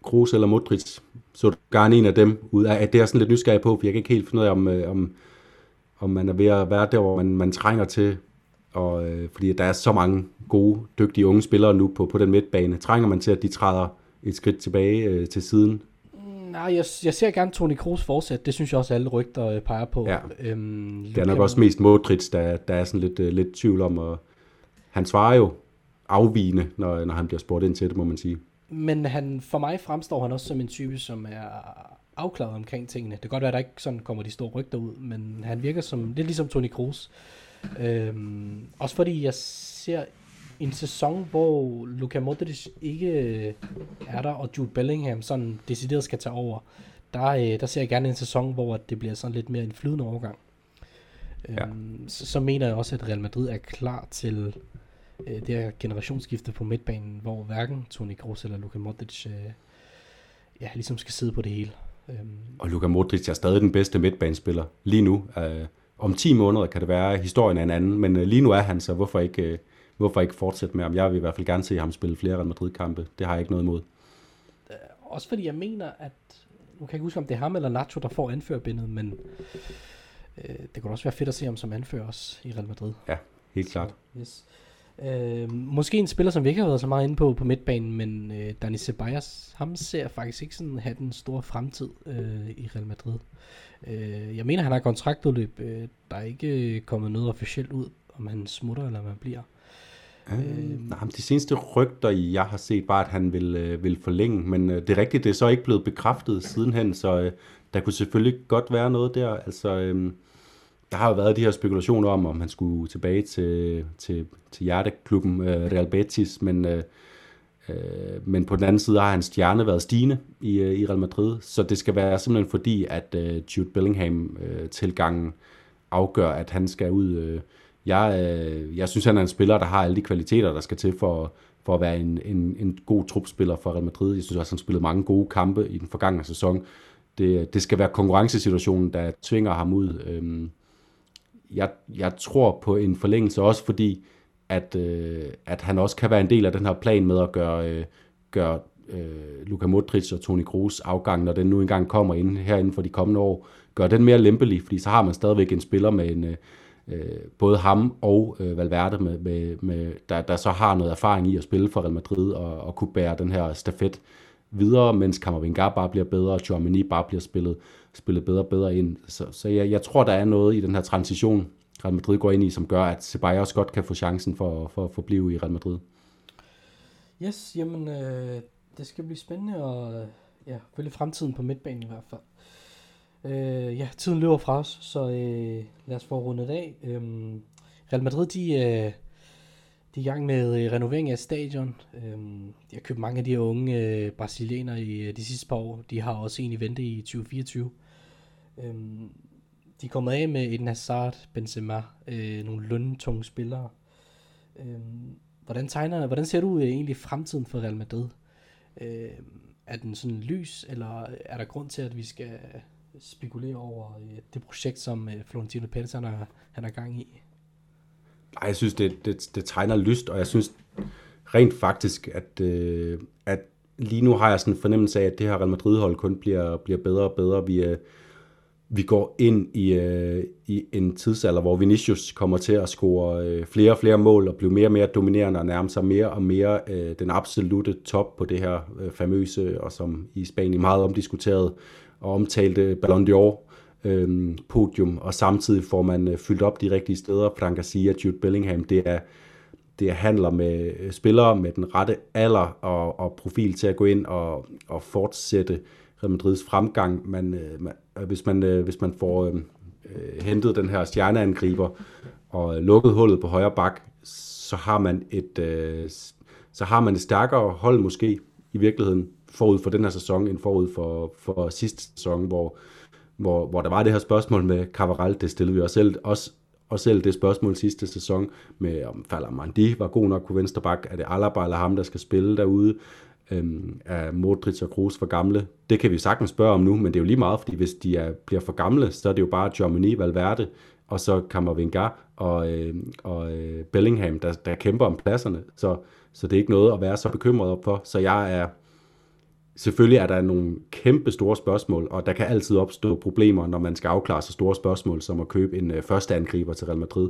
Kroos eller Modric? Så du gerne en af dem ud af, at det er sådan lidt nysgerrig på, for jeg kan ikke helt finde ud af, om, øh, om, om man er ved at være der, hvor man, man trænger til, og, øh, fordi der er så mange gode, dygtige unge spillere nu på, på den midtbane. Trænger man til, at de træder et skridt tilbage øh, til siden? Nej, jeg, jeg ser gerne Toni Kroos fortsætte. Det synes jeg også, alle rygter øh, peger på. Ja. Øhm, det er nok også mest Modric, der, der er sådan lidt, uh, lidt tvivl om. Og han svarer jo afvigende, når, når han bliver spurgt ind til det, må man sige. Men han, for mig fremstår han også som en type, som er afklaret omkring tingene. Det kan godt være, at der ikke sådan kommer de store rygter ud, men han virker som lidt ligesom Toni Kroos. Øhm, også fordi jeg ser en sæson, hvor Luka Modric ikke øh, er der, og Jude Bellingham sådan decideret skal tage over, der, øh, der ser jeg gerne en sæson, hvor det bliver sådan lidt mere en flydende overgang. Ja. Øhm, så, så mener jeg også, at Real Madrid er klar til øh, det her generationsskifte på midtbanen, hvor hverken Toni Kroos eller Luka Modric øh, ja, ligesom skal sidde på det hele. Øhm. Og Luka Modric er stadig den bedste midtbanespiller lige nu. Øh, om 10 måneder kan det være, at historien er en anden, men øh, lige nu er han, så hvorfor ikke... Øh, hvorfor ikke fortsætte med ham? Jeg vil i hvert fald gerne se ham spille flere Real Madrid-kampe. Det har jeg ikke noget imod. Øh, også fordi jeg mener, at nu kan jeg ikke huske, om det er ham eller Nacho, der får anførbindet, men øh, det kunne også være fedt at se ham som anfører også i Real Madrid. Ja, helt klart. Så, yes. Øh, måske en spiller, som vi ikke har været så meget inde på på midtbanen, men øh, Dani Ceballos, ham ser faktisk ikke sådan have den store fremtid øh, i Real Madrid. Øh, jeg mener, han har kontraktudløb. Øh, der er ikke kommet noget officielt ud, om han smutter eller om han bliver. Øh, nej, de seneste rygter, jeg har set, bare at han vil, øh, vil forlænge, men øh, det er rigtigt, det er så ikke blevet bekræftet sidenhen, så øh, der kunne selvfølgelig godt være noget der. Altså, øh, der har jo været de her spekulationer om, om han skulle tilbage til, til, til hjerteklubben øh, Real Betis, men, øh, øh, men på den anden side har hans stjerne været stigende i, øh, i Real Madrid, så det skal være simpelthen fordi, at øh, Jude Bellingham-tilgangen øh, afgør, at han skal ud... Øh, jeg, øh, jeg synes, han er en spiller, der har alle de kvaliteter, der skal til for, for at være en, en, en god trupspiller for Real Madrid. Jeg synes også, han spillet mange gode kampe i den forgangne sæson. Det, det skal være konkurrencesituationen, der tvinger ham ud. Øhm, jeg, jeg tror på en forlængelse også, fordi at, øh, at han også kan være en del af den her plan med at gøre, øh, gøre øh, Luka Modric og Toni Kroos afgang, når den nu engang kommer ind, her inden for de kommende år, gør den mere lempelig, fordi så har man stadigvæk en spiller med en, øh, øh, både ham og øh, Valverde, med, med, med, der, der så har noget erfaring i at spille for Real Madrid og, og kunne bære den her stafet videre, mens Kammervengar bare bliver bedre, og Chouameni bare bliver spillet, spillet bedre og bedre ind. Så, så jeg, jeg tror, der er noget i den her transition, Real Madrid går ind i, som gør, at Ceballos godt kan få chancen for, for at forblive i Real Madrid. Yes, jamen øh, det skal blive spændende og ja, følge fremtiden på midtbanen i hvert fald. Øh, ja, tiden løber fra os, så øh, lad os få rundet af. Øh, Real Madrid, de, øh, de er i gang med øh, renovering af stadion. Øh, de har købt mange af de her unge øh, brasilianere i øh, de sidste par år. De har også en i vente i 2024. Øhm, de er kommet af med Eden Hazard, Benzema, øh, nogle løntunge spillere. Øhm, hvordan, tegner, hvordan ser du øh, egentlig fremtiden for Real Madrid? Øh, er den sådan lys, eller er der grund til, at vi skal spekulere over øh, det projekt, som øh, Florentino Pérez han er, han er gang i? Nej, jeg synes, det, det, det tegner lyst, og jeg synes rent faktisk, at, øh, at lige nu har jeg sådan en fornemmelse af, at det her Real Madrid-hold kun bliver, bliver bedre og bedre. Vi, øh, vi går ind i, øh, i en tidsalder, hvor Vinicius kommer til at score øh, flere og flere mål og blive mere og mere dominerende og nærme sig mere og mere øh, den absolute top på det her øh, famøse og som i Spanien meget omdiskuteret og omtalte Ballon d'Or øh, podium, og samtidig får man øh, fyldt op de rigtige steder. Frank Garcia, Jude Bellingham, det er, det er handler med øh, spillere med den rette alder og, og profil til at gå ind og, og fortsætte Real Madrids fremgang. Man, øh, man, øh, hvis, man, øh, hvis man får øhm, øh, hentet den her stjerneangriber og øh, lukket hullet på højre bak, så har man et, øh, så har man et stærkere hold måske i virkeligheden forud for den her sæson, end forud for, for sidste sæson, hvor, hvor, hvor der var det her spørgsmål med Cavaral, det stillede vi os selv, også, og selv det spørgsmål sidste sæson, med om Falder Mandi var god nok på venstre bak, er det Alaba eller ham, der skal spille derude, Øhm, er Modric og Kroos for gamle? Det kan vi sagtens spørge om nu, men det er jo lige meget, fordi hvis de er, bliver for gamle, så er det jo bare Germany, Valverde, og så Kammervenga og, øh, og øh, Bellingham, der, der kæmper om pladserne. Så, så det er ikke noget at være så bekymret for. Så jeg er, selvfølgelig er der nogle kæmpe store spørgsmål, og der kan altid opstå problemer, når man skal afklare så store spørgsmål, som at købe en øh, første angriber til Real Madrid.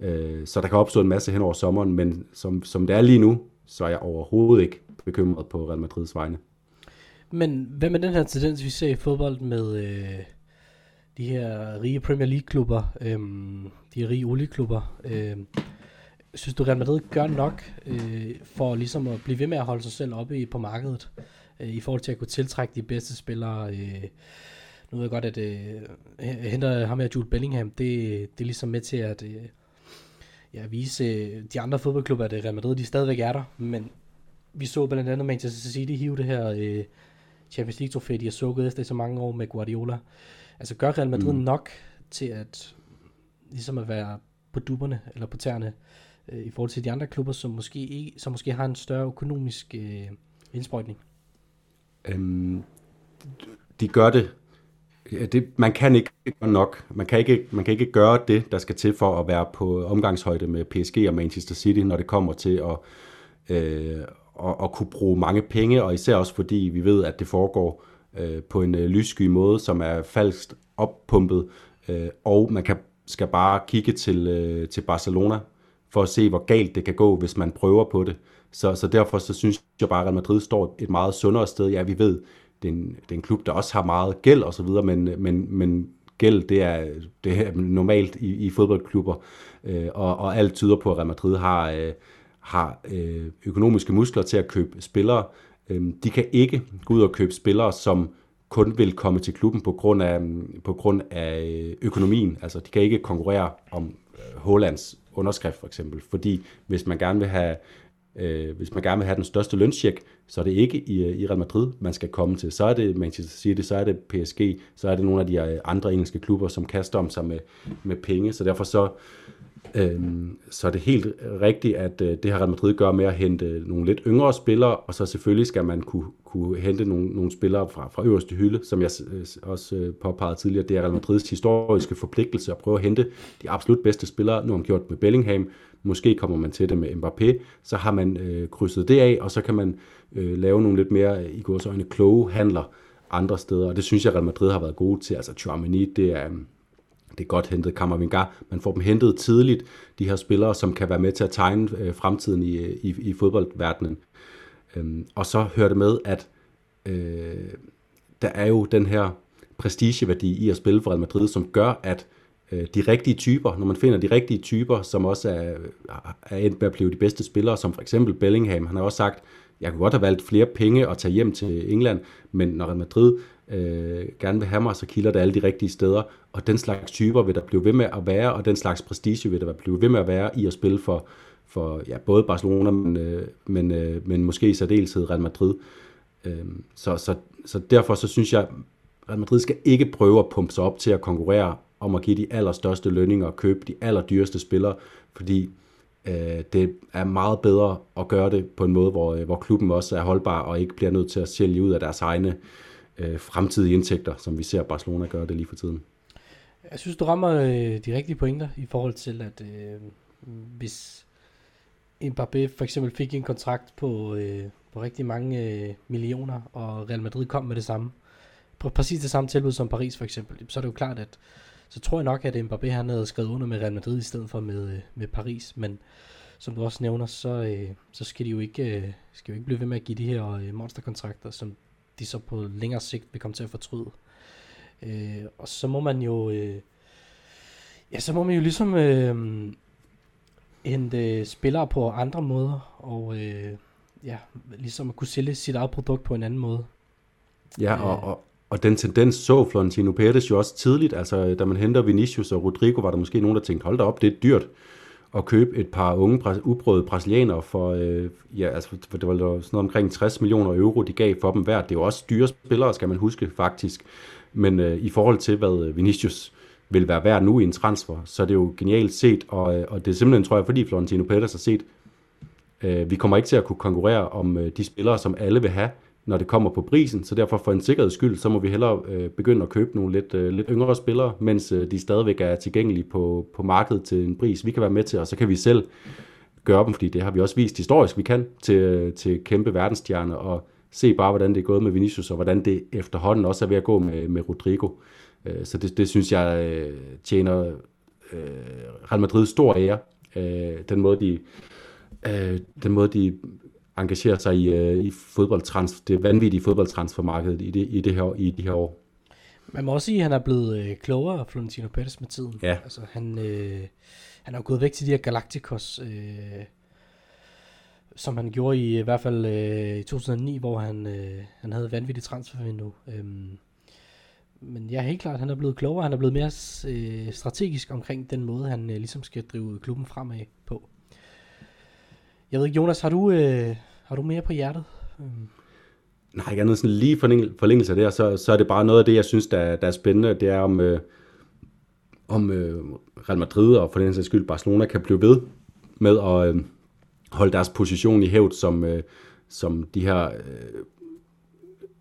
Øh, så der kan opstå en masse hen over sommeren, men som, som det er lige nu, så er jeg overhovedet ikke bekymret på Real Madrids vegne. Men hvad med den her tendens, vi ser i fodbold med øh, de her rige Premier League-klubber, øh, de her rige olieklubber? Øh, synes du, Real Madrid gør nok øh, for ligesom at blive ved med at holde sig selv oppe i, på markedet, øh, i forhold til at kunne tiltrække de bedste spillere? Øh, nu ved jeg godt, at øh, henter ham her Jude Bellingham, det, det er ligesom med til at... Øh, ja, vise øh, de andre fodboldklubber, at Real Madrid de stadigvæk er der, men vi så blandt andet Manchester City hive det her øh, Champions League trofæ, de har sukket efter så mange år med Guardiola. Altså gør Real Madrid mm. nok til at ligesom at være på duberne eller på tæerne øh, i forhold til de andre klubber, som måske, ikke, som måske har en større økonomisk øh, indsprøjtning? Øhm, de gør det Ja, det, man kan ikke gøre nok. Man kan ikke, man kan ikke gøre det, der skal til for at være på omgangshøjde med PSG og Manchester City, når det kommer til at, øh, at, at kunne bruge mange penge, og især også fordi vi ved, at det foregår øh, på en øh, lyssky måde, som er falskt oppumpet, øh, og man kan, skal bare kigge til, øh, til Barcelona for at se, hvor galt det kan gå, hvis man prøver på det. Så, så derfor så synes jeg bare, at Real Madrid står et meget sundere sted. Ja, vi ved, det er, en, det er en klub, der også har meget gæld og så videre, men, men, men gæld, det er, det er normalt i, i fodboldklubber, øh, og, og alt tyder på, at Real Madrid har, øh, har øh, økonomiske muskler til at købe spillere. Øh, de kan ikke gå ud og købe spillere, som kun vil komme til klubben på grund af, på grund af øh, økonomien. Altså, de kan ikke konkurrere om øh, Hollands underskrift for eksempel, fordi hvis man gerne vil have Øh, hvis man gerne vil have den største løncheck, så er det ikke i, øh, i Real Madrid, man skal komme til. Så er det Manchester City, så er det PSG, så er det nogle af de øh, andre engelske klubber, som kaster om sig med, med penge. Så derfor så, øh, så er det helt rigtigt, at øh, det har Real Madrid gør med at hente øh, nogle lidt yngre spillere, og så selvfølgelig skal man kunne, kunne hente nogle, nogle spillere fra, fra øverste hylde, som jeg øh, også øh, påpegede tidligere. Det er Real Madrids historiske forpligtelse at prøve at hente de absolut bedste spillere. Nu har man gjort med Bellingham, Måske kommer man til det med Mbappé, så har man øh, krydset det af, og så kan man øh, lave nogle lidt mere, i gods øjne, kloge handler andre steder, og det synes jeg, Real Madrid har været gode til. Altså, Chouameni, det er, det er godt hentet. Kammervinga. man får dem hentet tidligt, de her spillere, som kan være med til at tegne øh, fremtiden i, i, i fodboldverdenen. Øhm, og så hører det med, at øh, der er jo den her prestigeværdi i at spille for Real Madrid, som gør, at Øh, Øh, de rigtige typer, når man finder de rigtige typer, som også er, er endt med at blive de bedste spillere, som for eksempel Bellingham. Han har også sagt, jeg kunne godt have valgt flere penge og tage hjem til England, men når Real Madrid øh, gerne vil have mig, så kilder det alle de rigtige steder, og den slags typer vil der blive ved med at være, og den slags prestige vil der blive ved med at være i at spille for, for ja, både Barcelona, men, øh, men, øh, men måske i særdeleshed Real Madrid. Øh, så, så, så derfor så synes jeg, Real Madrid skal ikke prøve at pumpe sig op til at konkurrere om at give de allerstørste lønninger og købe de allerdyreste spillere, fordi øh, det er meget bedre at gøre det på en måde, hvor, øh, hvor klubben også er holdbar og ikke bliver nødt til at sælge ud af deres egne øh, fremtidige indtægter, som vi ser Barcelona gøre det lige for tiden. Jeg synes, du rammer øh, de rigtige pointer i forhold til, at øh, hvis Mbappé for eksempel fik en kontrakt på, øh, på rigtig mange øh, millioner, og Real Madrid kom med det samme, på præcis det samme tilbud som Paris for eksempel, så er det jo klart, at så tror jeg nok, at Mbappé han havde skrevet under med Real Madrid i stedet for med, øh, med Paris, men som du også nævner, så, øh, så skal de jo ikke, øh, skal jo ikke blive ved med at give de her øh, monsterkontrakter, som de så på længere sigt vil komme til at fortryde. Øh, og så må man jo, øh, ja, så må man jo ligesom øh, hente spillere på andre måder, og øh, ja, ligesom at kunne sælge sit eget produkt på en anden måde. Ja, og, og, og den tendens så Florentino Pérez jo også tidligt, altså da man henter Vinicius og Rodrigo, var der måske nogen, der tænkte, hold da op, det er dyrt at købe et par unge, uprøvede brasilianere for, øh, ja, altså, for det var sådan noget omkring 60 millioner euro, de gav for dem hver. Det er jo også dyre spillere, skal man huske faktisk. Men øh, i forhold til, hvad øh, Vinicius vil være værd nu i en transfer, så er det jo genialt set, og, øh, og det er simpelthen, tror jeg, fordi Florentino Pérez har set Øh, vi kommer ikke til at kunne konkurrere om øh, de spillere, som alle vil have, når det kommer på prisen, så derfor for en sikkerheds skyld, så må vi hellere øh, begynde at købe nogle lidt, øh, lidt yngre spillere, mens øh, de stadigvæk er tilgængelige på, på markedet til en pris, vi kan være med til, og så kan vi selv gøre dem, fordi det har vi også vist historisk, vi kan, til, øh, til kæmpe verdensstjerner, og se bare, hvordan det er gået med Vinicius, og hvordan det efterhånden også er ved at gå med, med Rodrigo. Øh, så det, det synes jeg øh, tjener øh, Real Madrid stor ære, øh, den måde de øh, den måde de engagerer sig i, øh, i fodboldtrans, det vanvittige fodboldtransfermarked i, det, i, det her, i de her år. Man må også sige, at han er blevet øh, klogere, Florentino Pérez, med tiden. Ja. Altså, han, øh, han er jo gået væk til de her Galacticos, øh, som han gjorde i, i hvert fald øh, i 2009, hvor han, øh, han havde vanvittigt transfervindue. Øhm, men ja, helt klart, han er blevet klogere, han er blevet mere øh, strategisk omkring den måde, han øh, ligesom skal drive klubben fremad på. Jeg ved ikke, Jonas, har du, øh, har du mere på hjertet? Mm. Nej, ikke andet sådan lige forlængelse af det, så, så er det bare noget af det, jeg synes, der, der er spændende, det er om, øh, om øh, Real Madrid og for den sags skyld Barcelona kan blive ved med at øh, holde deres position i hævd som, øh, som de her øh,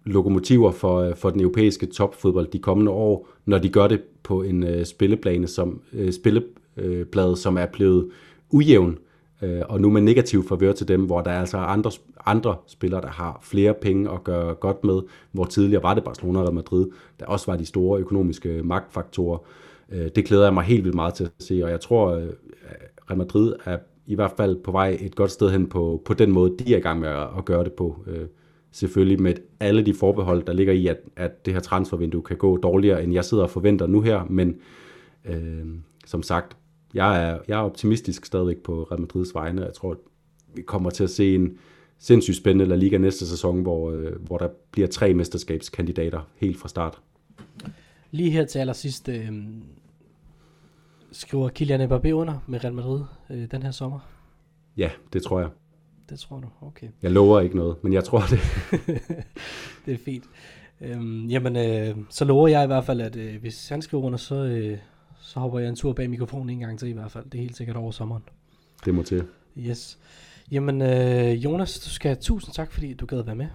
lokomotiver for, øh, for den europæiske topfodbold de kommende år, når de gør det på en øh, spilleplane som, øh, spilleplade, som er blevet ujævn, øh, Øh, og nu med negativ favør til dem, hvor der er altså andre, andre spillere, der har flere penge at gøre godt med, hvor tidligere var det Barcelona og Real Madrid, der også var de store økonomiske magtfaktorer. Øh, det glæder jeg mig helt vildt meget til at se, og jeg tror, at øh, Real Madrid er i hvert fald på vej et godt sted hen på, på den måde, de er i gang med at, at gøre det på. Øh, selvfølgelig med alle de forbehold, der ligger i, at, at det her transfervindue kan gå dårligere, end jeg sidder og forventer nu her, men øh, som sagt, jeg er, jeg er optimistisk stadigvæk på Real Madrids vegne. Jeg tror, vi kommer til at se en sindssygt spændende La Liga næste sæson, hvor, øh, hvor der bliver tre mesterskabskandidater helt fra start. Lige her til allersidst, øh, skriver Kylian Mbappé under med Real Madrid øh, den her sommer? Ja, det tror jeg. Det tror du, okay. Jeg lover ikke noget, men jeg tror det. det er fint. Øhm, jamen, øh, så lover jeg i hvert fald, at øh, hvis han skriver under, så, øh, så hopper jeg en tur bag mikrofonen en gang til i hvert fald. Det er helt sikkert over sommeren. Det må til. Yes. Jamen, øh, Jonas, du skal have tusind tak, fordi du gad at være med.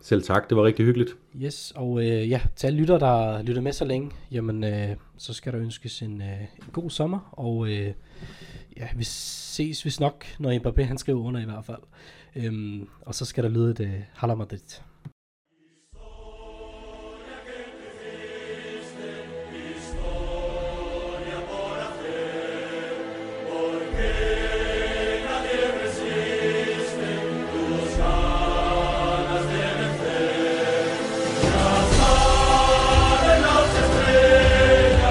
Selv tak, det var rigtig hyggeligt. Yes, og øh, ja, til alle lytter, der lytter med så længe, jamen, øh, så skal der ønskes en, øh, en god sommer, og øh, ja, vi ses hvis nok, når Mbappé han skriver under i hvert fald. Øhm, og så skal der lyde et øh, Hala Madrid.